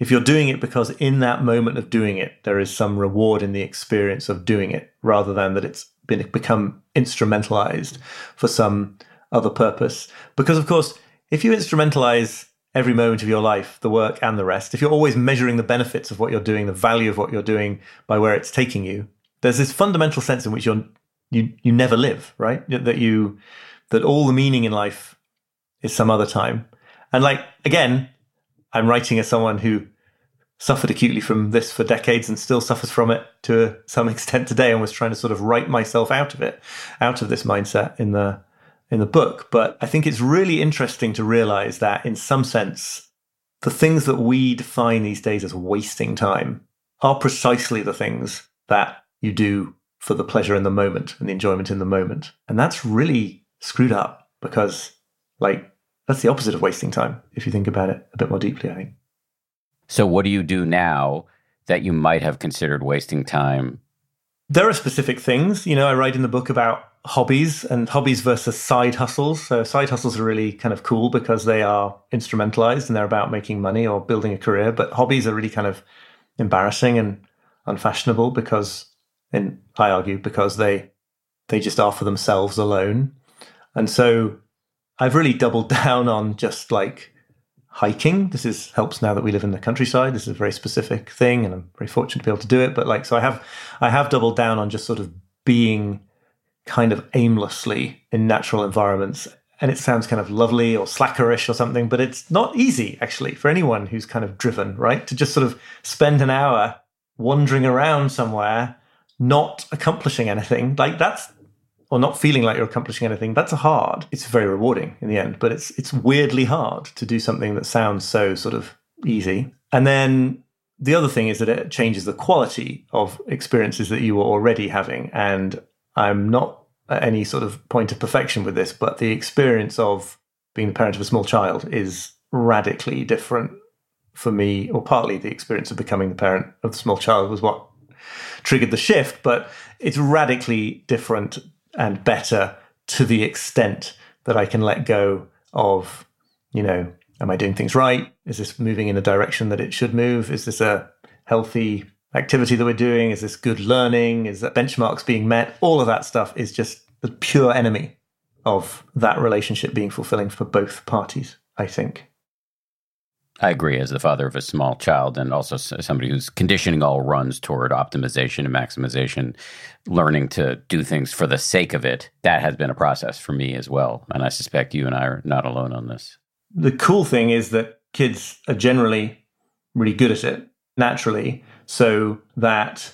If you're doing it because in that moment of doing it, there is some reward in the experience of doing it, rather than that it's been become instrumentalized for some other purpose. Because of course, if you instrumentalize every moment of your life, the work and the rest, if you're always measuring the benefits of what you're doing, the value of what you're doing by where it's taking you, there's this fundamental sense in which you're you you never live, right? That you that all the meaning in life is some other time. And like, again, I'm writing as someone who suffered acutely from this for decades and still suffers from it to some extent today and was trying to sort of write myself out of it, out of this mindset in the in the book. But I think it's really interesting to realize that in some sense, the things that we define these days as wasting time are precisely the things that you do for the pleasure in the moment and the enjoyment in the moment. And that's really screwed up because, like, that's the opposite of wasting time if you think about it a bit more deeply, I think. So, what do you do now that you might have considered wasting time? There are specific things. You know, I write in the book about hobbies and hobbies versus side hustles. So, side hustles are really kind of cool because they are instrumentalized and they're about making money or building a career. But hobbies are really kind of embarrassing and unfashionable because, and I argue, because they they just are for themselves alone. And so I've really doubled down on just like hiking. This is helps now that we live in the countryside. This is a very specific thing, and I'm very fortunate to be able to do it. But like, so I have I have doubled down on just sort of being kind of aimlessly in natural environments. And it sounds kind of lovely or slackerish or something, but it's not easy actually for anyone who's kind of driven, right? To just sort of spend an hour wandering around somewhere, not accomplishing anything. Like that's or not feeling like you're accomplishing anything, that's hard. It's very rewarding in the end, but it's it's weirdly hard to do something that sounds so sort of easy. And then the other thing is that it changes the quality of experiences that you were already having. And I'm not at any sort of point of perfection with this, but the experience of being the parent of a small child is radically different for me, or partly the experience of becoming the parent of the small child was what triggered the shift, but it's radically different and better to the extent that I can let go of, you know, am I doing things right? Is this moving in a direction that it should move? Is this a healthy activity that we're doing? Is this good learning? Is that benchmarks being met? All of that stuff is just the pure enemy of that relationship being fulfilling for both parties, I think. I agree. As the father of a small child, and also somebody who's conditioning all runs toward optimization and maximization, learning to do things for the sake of it, that has been a process for me as well. And I suspect you and I are not alone on this. The cool thing is that kids are generally really good at it naturally, so that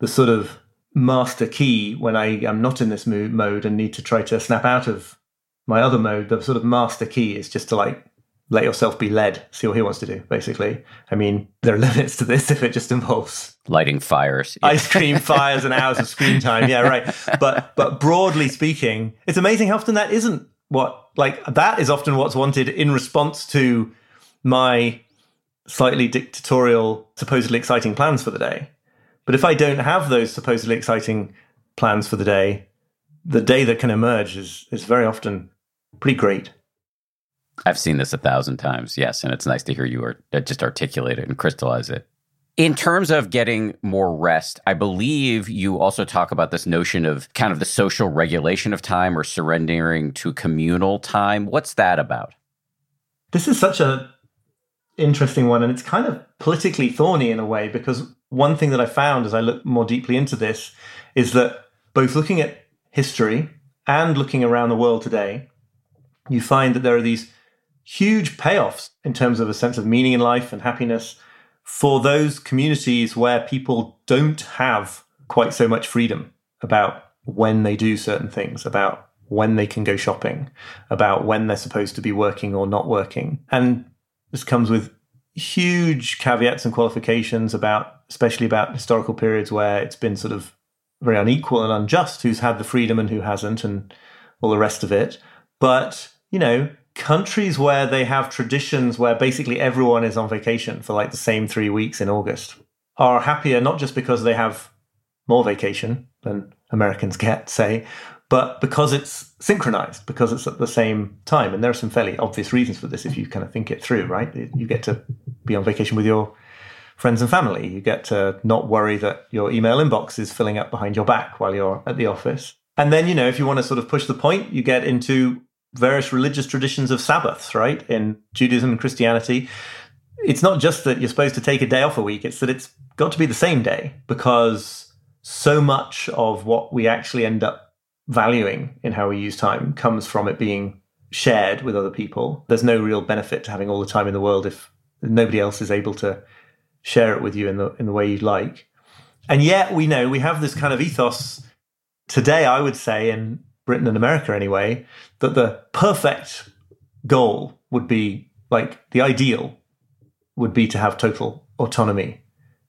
the sort of master key when I am not in this mode and need to try to snap out of my other mode, the sort of master key is just to like let yourself be led, see what he wants to do, basically. I mean, there are limits to this if it just involves lighting fires, ice cream fires and hours of screen time. Yeah, right. But but broadly speaking, it's amazing how often that isn't what like that is often what's wanted in response to my slightly dictatorial, supposedly exciting plans for the day. But if I don't have those supposedly exciting plans for the day, the day that can emerge is is very often pretty great. I've seen this a thousand times, yes, and it's nice to hear you are, uh, just articulate it and crystallize it. In terms of getting more rest, I believe you also talk about this notion of kind of the social regulation of time or surrendering to communal time. What's that about? This is such a interesting one and it's kind of politically thorny in a way because one thing that I found as I look more deeply into this is that both looking at history and looking around the world today, you find that there are these huge payoffs in terms of a sense of meaning in life and happiness for those communities where people don't have quite so much freedom about when they do certain things, about when they can go shopping, about when they're supposed to be working or not working. And this comes with huge caveats and qualifications about, especially about historical periods where it's been sort of very unequal and unjust who's had the freedom and who hasn't, and all the rest of it. But, you know, countries where they have traditions where basically everyone is on vacation for like the same three weeks in August are happier not just because they have more vacation than Americans get, say, but because it's synchronized, because it's at the same time. And there are some fairly obvious reasons for this if you kind of think it through, right? You get to be on vacation with your friends and family. You get to not worry that your email inbox is filling up behind your back while you're at the office. And then, you know, if you want to sort of push the point, you get into various religious traditions of Sabbaths, right? In Judaism and Christianity, it's not just that you're supposed to take a day off a week, it's that it's got to be the same day because so much of what we actually end up valuing in how we use time comes from it being shared with other people. There's no real benefit to having all the time in the world if nobody else is able to share it with you in the in the way you'd like. And yet we know we have this kind of ethos today, I would say, in Britain and America anyway, that the perfect goal would be like the ideal would be to have total autonomy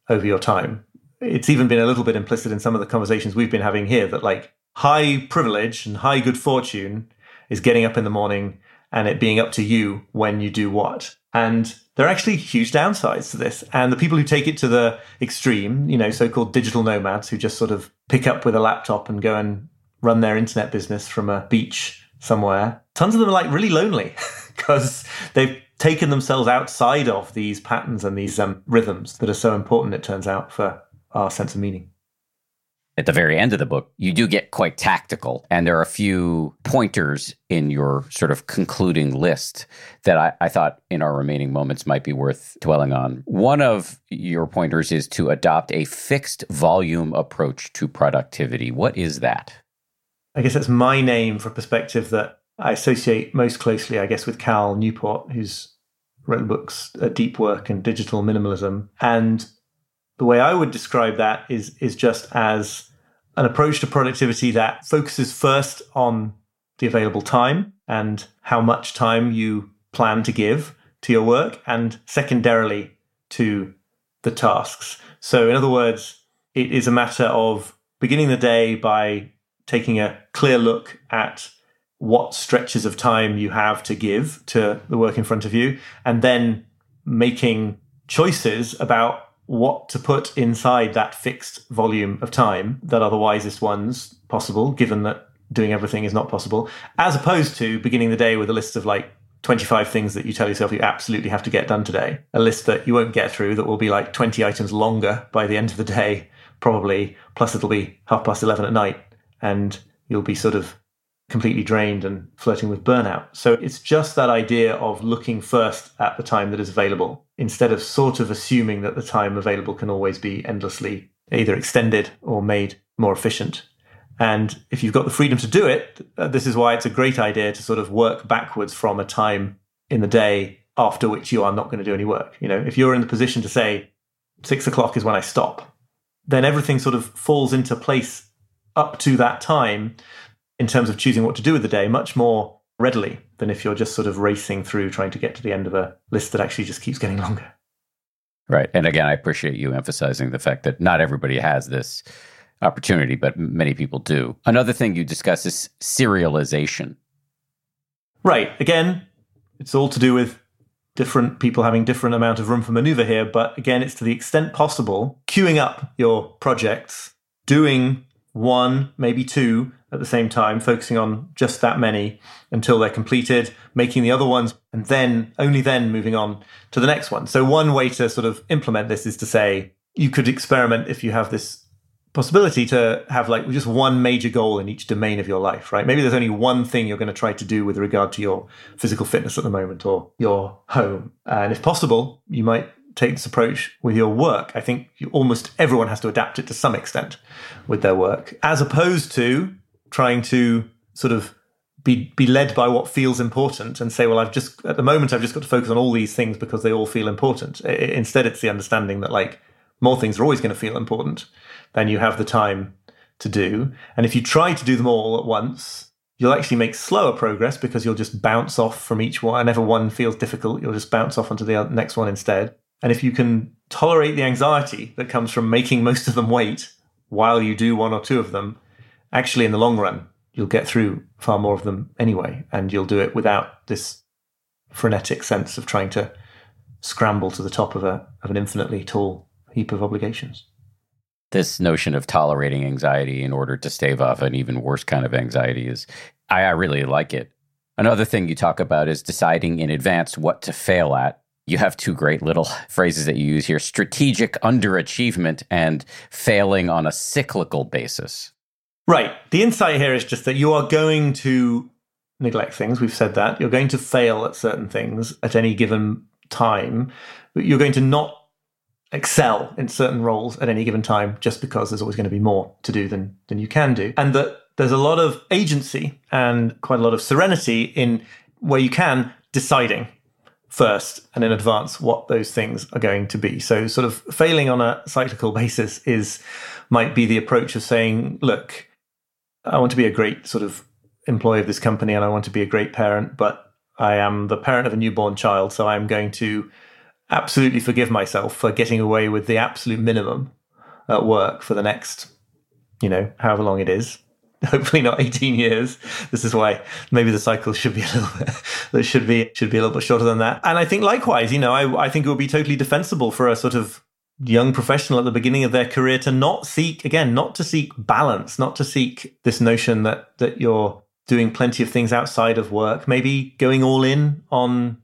over your time. It's even been a little bit implicit in some of the conversations we've been having here that like high privilege and high good fortune is getting up in the morning and it being up to you when you do what. And there are actually huge downsides to this. And the people who take it to the extreme, you know, so called digital nomads who just sort of pick up with a laptop and go and run their internet business from a beach somewhere. Tons of them are like really lonely because they've taken themselves outside of these patterns and these um, rhythms that are so important, it turns out, for our sense of meaning. At the very end of the book, you do get quite tactical, and there are a few pointers in your sort of concluding list that I, I thought in our remaining moments might be worth dwelling on. One of your pointers is to adopt a fixed volume approach to productivity. What is that? I guess that's my name for a perspective that I associate most closely, I guess, with Cal Newport, who's written books, uh, Deep Work and Digital Minimalism. And the way I would describe that is is just as an approach to productivity that focuses first on the available time and how much time you plan to give to your work, and secondarily to the tasks. So, in other words, it is a matter of beginning the day by taking a clear look at what stretches of time you have to give to the work in front of you, and then making choices about what to put inside that fixed volume of time that are the wisest ones possible, given that doing everything is not possible, as opposed to beginning the day with a list of like 25 things that you tell yourself you absolutely have to get done today. A list that you won't get through that will be like 20 items longer by the end of the day, probably, plus it'll be half past 11 at night and you'll be sort of completely drained and flirting with burnout. So it's just that idea of looking first at the time that is available instead of sort of assuming that the time available can always be endlessly either extended or made more efficient. And if you've got the freedom to do it, this is why it's a great idea to sort of work backwards from a time in the day after which you are not going to do any work. You know, if you're in the position to say six o'clock is when I stop, then everything sort of falls into place up to that time in terms of choosing what to do with the day much more readily than if you're just sort of racing through trying to get to the end of a list that actually just keeps getting longer. Right. And again, I appreciate you emphasizing the fact that not everybody has this opportunity, but many people do. Another thing you discuss is serialization. Right. Again, it's all to do with different people having different amount of room for maneuver here, but again, it's to the extent possible queuing up your projects, doing one, maybe two at the same time, focusing on just that many until they're completed, making the other ones, and then only then moving on to the next one. So, one way to sort of implement this is to say you could experiment if you have this possibility to have like just one major goal in each domain of your life, right? Maybe there's only one thing you're going to try to do with regard to your physical fitness at the moment or your home. And if possible, you might take this approach with your work. I think you, almost everyone has to adapt it to some extent with their work, as opposed to trying to sort of be be led by what feels important and say, well, I've just at the moment I've just got to focus on all these things because they all feel important. Instead, it's the understanding that like more things are always going to feel important than you have the time to do. And if you try to do them all at once, you'll actually make slower progress because you'll just bounce off from each one. Whenever one feels difficult, you'll just bounce off onto the next one instead. And if you can tolerate the anxiety that comes from making most of them wait while you do one or two of them, actually in the long run, you'll get through far more of them anyway. And you'll do it without this frenetic sense of trying to scramble to the top of a of an infinitely tall heap of obligations. This notion of tolerating anxiety in order to stave off an even worse kind of anxiety is, I, I really like it. Another thing you talk about is deciding in advance what to fail at. You have two great little phrases that you use here strategic underachievement and failing on a cyclical basis. Right. The insight here is just that you are going to neglect things. We've said that. You're going to fail at certain things at any given time. But you're going to not excel in certain roles at any given time just because there's always going to be more to do than than you can do and that there's a lot of agency and quite a lot of serenity in where you can deciding first and in advance what those things are going to be so sort of failing on a cyclical basis is might be the approach of saying look i want to be a great sort of employee of this company and i want to be a great parent but i am the parent of a newborn child so i'm going to absolutely forgive myself for getting away with the absolute minimum at work for the next, you know, however long it is. Hopefully not 18 years. This is why maybe the cycle should be a little bit, should be, should be a little bit shorter than that. And I think likewise, you know, I, I think it would be totally defensible for a sort of young professional at the beginning of their career to not seek, again, not to seek balance, not to seek this notion that, that you're doing plenty of things outside of work, maybe going all in on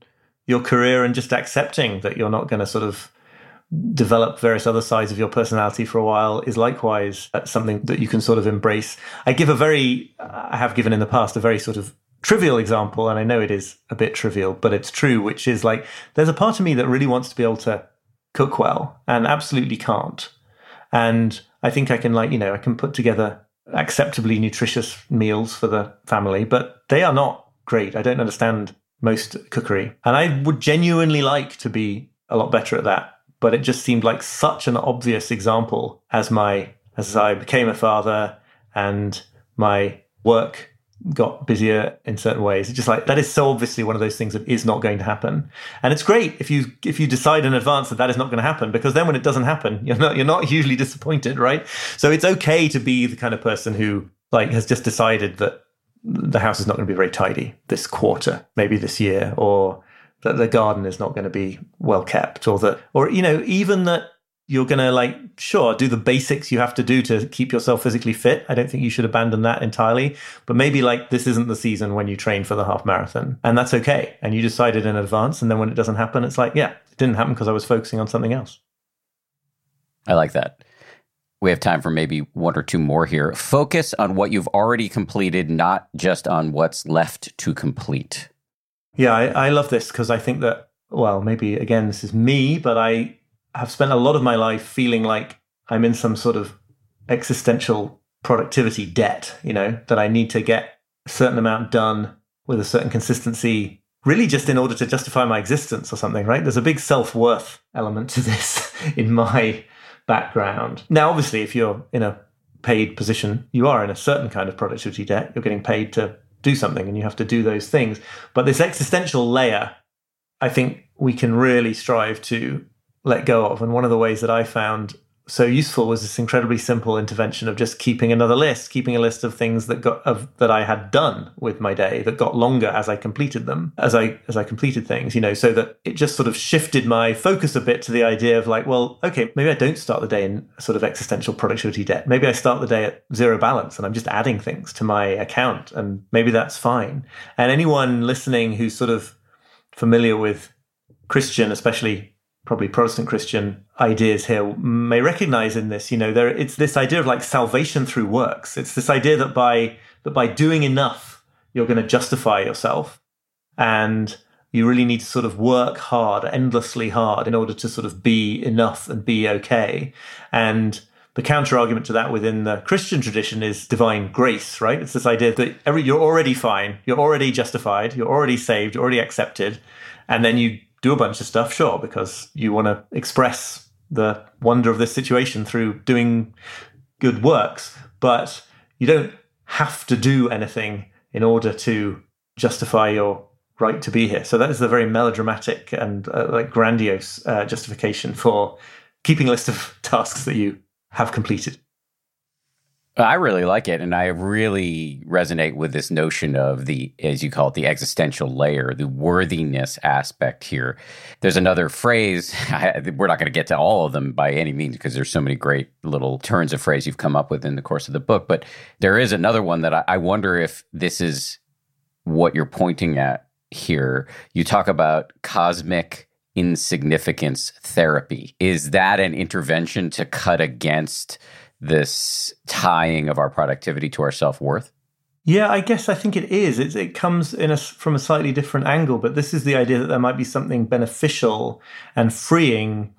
your career and just accepting that you're not going to sort of develop various other sides of your personality for a while is likewise uh, something that you can sort of embrace. I give a very, uh, I have given in the past a very sort of trivial example, and I know it is a bit trivial, but it's true, which is like there's a part of me that really wants to be able to cook well and absolutely can't. And I think I can, like, you know, I can put together acceptably nutritious meals for the family, but they are not great. I don't understand most cookery. And I would genuinely like to be a lot better at that. But it just seemed like such an obvious example as my as I became a father and my work got busier in certain ways. It's just like that is so obviously one of those things that is not going to happen. And it's great if you if you decide in advance that that is not going to happen because then when it doesn't happen, you're not you're not hugely disappointed, right? So it's okay to be the kind of person who like has just decided that the house is not going to be very tidy this quarter, maybe this year, or that the garden is not going to be well kept, or that, or, you know, even that you're going to like, sure, do the basics you have to do to keep yourself physically fit. I don't think you should abandon that entirely, but maybe like this isn't the season when you train for the half marathon and that's okay. And you decided in advance. And then when it doesn't happen, it's like, yeah, it didn't happen because I was focusing on something else. I like that We have time for maybe one or two more here. Focus on what you've already completed, not just on what's left to complete. Yeah, I, I love this because I think that, well, maybe again, this is me, but I have spent a lot of my life feeling like I'm in some sort of existential productivity debt, you know, that I need to get a certain amount done with a certain consistency, really just in order to justify my existence or something, right? There's a big self worth element to this in my background. Now, obviously, if you're in a paid position, you are in a certain kind of productivity debt. You're getting paid to do something and you have to do those things. But this existential layer, I think we can really strive to let go of. And one of the ways that I found so useful was this incredibly simple intervention of just keeping another list, keeping a list of things that got of that I had done with my day that got longer as I completed them, as I as I completed things, you know, so that it just sort of shifted my focus a bit to the idea of like, well, okay, maybe I don't start the day in sort of existential productivity debt. Maybe I start the day at zero balance and I'm just adding things to my account and maybe that's fine. And anyone listening who's sort of familiar with Christian, especially probably Protestant Christian ideas here may recognize in this. You know, there it's this idea of like salvation through works. It's this idea that by that by doing enough, you're going to justify yourself, and you really need to sort of work hard, endlessly hard, in order to sort of be enough and be okay. And the counter argument to that within the Christian tradition is divine grace, right? It's this idea that every, you're already fine, you're already justified, you're already saved, you're already accepted, and then you do a bunch of stuff, sure, because you want to express the wonder of this situation through doing good works, but you don't have to do anything in order to justify your right to be here. So that is a very melodramatic and uh, like grandiose uh, justification for keeping a list of tasks that you have completed. I really like it. And I really resonate with this notion of the, as you call it, the existential layer, the worthiness aspect here. There's another phrase, we're not going to get to all of them by any means because there's so many great little turns of phrase you've come up with in the course of the book. But there is another one that I, I wonder if this is what you're pointing at here. You talk about cosmic insignificance therapy. Is that an intervention to cut against? This tying of our productivity to our self worth? Yeah, I guess I think it is. It, it comes in a, from a slightly different angle, but this is the idea that there might be something beneficial and freeing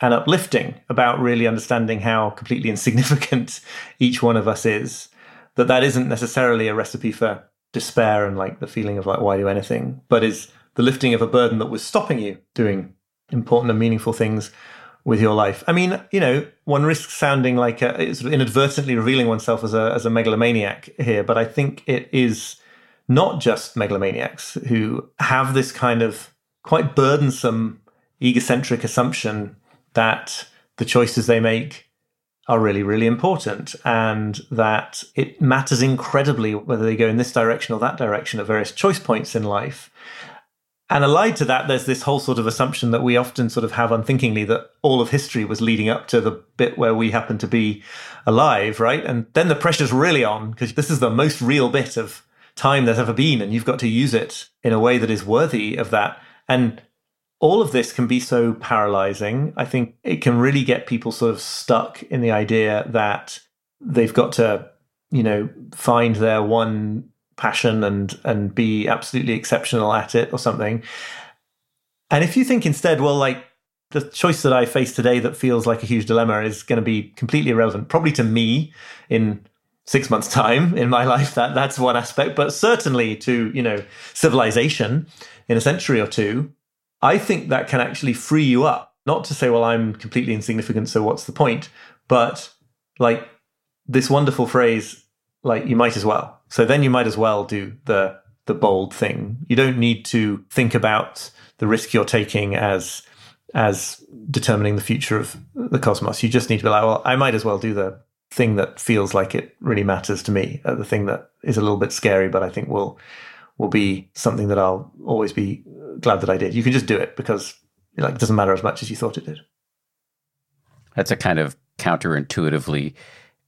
and uplifting about really understanding how completely insignificant each one of us is. That that isn't necessarily a recipe for despair and like the feeling of like why do anything, but is the lifting of a burden that was stopping you doing important and meaningful things with your life. I mean, you know, one risks sounding like a, sort of inadvertently revealing oneself as a as a megalomaniac here, but I think it is not just megalomaniacs who have this kind of quite burdensome egocentric assumption that the choices they make are really, really important and that it matters incredibly whether they go in this direction or that direction at various choice points in life. And allied to that, there's this whole sort of assumption that we often sort of have unthinkingly that all of history was leading up to the bit where we happen to be alive, right? And then the pressure's really on because this is the most real bit of time there's ever been, and you've got to use it in a way that is worthy of that. And all of this can be so paralyzing. I think it can really get people sort of stuck in the idea that they've got to, you know, find their one passion and and be absolutely exceptional at it or something. And if you think instead, well, like the choice that I face today that feels like a huge dilemma is going to be completely irrelevant, probably to me in six months' time in my life. That that's one aspect, but certainly to you know civilization in a century or two. I think that can actually free you up. Not to say, well, I'm completely insignificant, so what's the point? But like this wonderful phrase, like you might as well. So then you might as well do the the bold thing. You don't need to think about the risk you're taking as as determining the future of the cosmos. You just need to be like, well, I might as well do the thing that feels like it really matters to me, uh, the thing that is a little bit scary, but I think will will be something that I'll always be glad that I did. You can just do it because like it doesn't matter as much as you thought it did. That's a kind of counterintuitively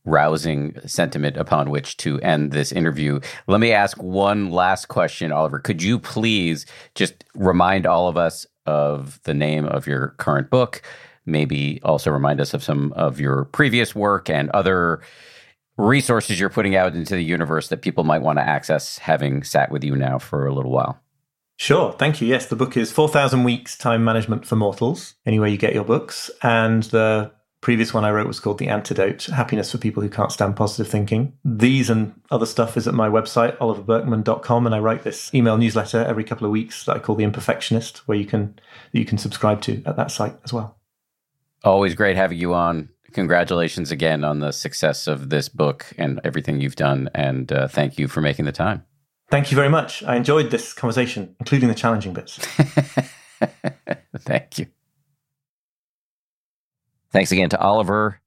rousing sentiment upon which to end this interview. Let me ask one last question, Oliver. Could you please just remind all of us of the name of your current book, maybe also remind us of some of your previous work and other resources you're putting out into the universe that people might want to access having sat with you now for a little while. Sure. Thank you. Yes, the book is 4,000 Weeks Time Management for Mortals, anywhere you get your books. And the previous one I wrote was called The Antidote Happiness for People Who Can't Stand Positive Thinking. These and other stuff is at my website, oliverburkeman.com. And I write this email newsletter every couple of weeks that I call The Imperfectionist, where you can, you can subscribe to at that site as well. Always great having you on. Congratulations again on the success of this book and everything you've done. And uh, thank you for making the time. Thank you very much. I enjoyed this conversation, including the challenging bits. Thank you. Thanks again to Oliver.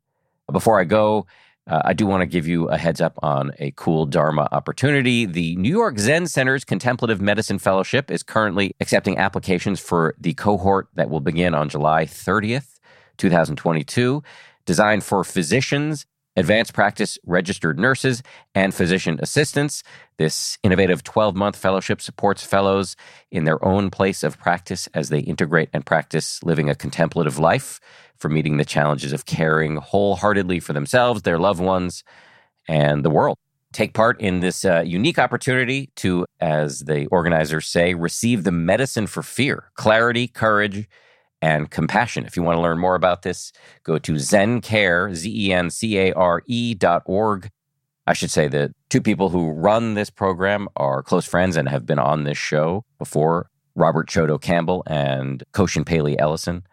Before I go, uh, I do want to give you a heads up on a cool Dharma opportunity. The New York Zen Center's Contemplative Medicine Fellowship is currently accepting applications for the cohort that will begin on July 30th, 2022, designed for physicians advanced practice registered nurses, and physician assistants. This innovative 12 month fellowship supports fellows in their own place of practice as they integrate and practice living a contemplative life for meeting the challenges of caring wholeheartedly for themselves, their loved ones, and the world. Take part in this uh, unique opportunity to, as the organizers say, receive the medicine for fear, clarity, courage, and compassion. If you want to learn more about this, go to zencare, Z-E-N-C-A-R-E dot org. I should say that two people who run this program are close friends and have been on this show before, Robert Chodo Campbell and Koshin Paley Ellison.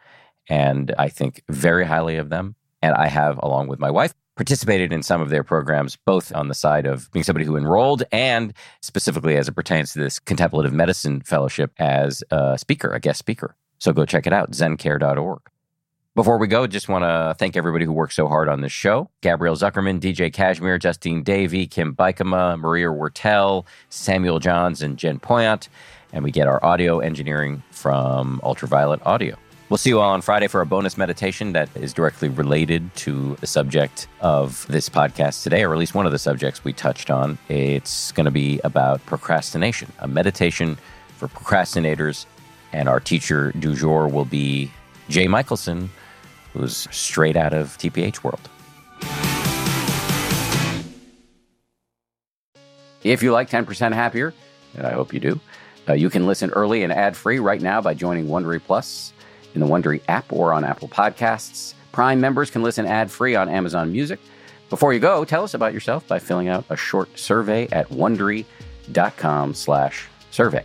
And I think very highly of them. And I have, along with my wife, participated in some of their programs, both on the side of being somebody who enrolled and specifically as it pertains to this contemplative medicine fellowship as a speaker, a guest speaker. So go check it out, zencare.org. Before we go, just want to thank everybody who worked so hard on this show. Gabrielle Zuckerman, DJ Kashmir, Justine Davey, Kim Bikama, Maria Wurttele, Samuel Johns, and Jen Poyant. And we get our audio engineering from Ultraviolet Audio. We'll see you all on Friday for a bonus meditation that is directly related to the subject of this podcast today, or at least one of the subjects we touched on. It's going to be about procrastination, a meditation for procrastinators and our teacher du jour will be Jay Michaelson, who's straight out of TPH World. If you like 10% Happier, and I hope you do, uh, you can listen early and ad free right now by joining Wondery Plus in the Wondery app or on Apple Podcasts. Prime members can listen ad free on Amazon Music. Before you go, tell us about yourself by filling out a short survey at wondery.com/slash survey.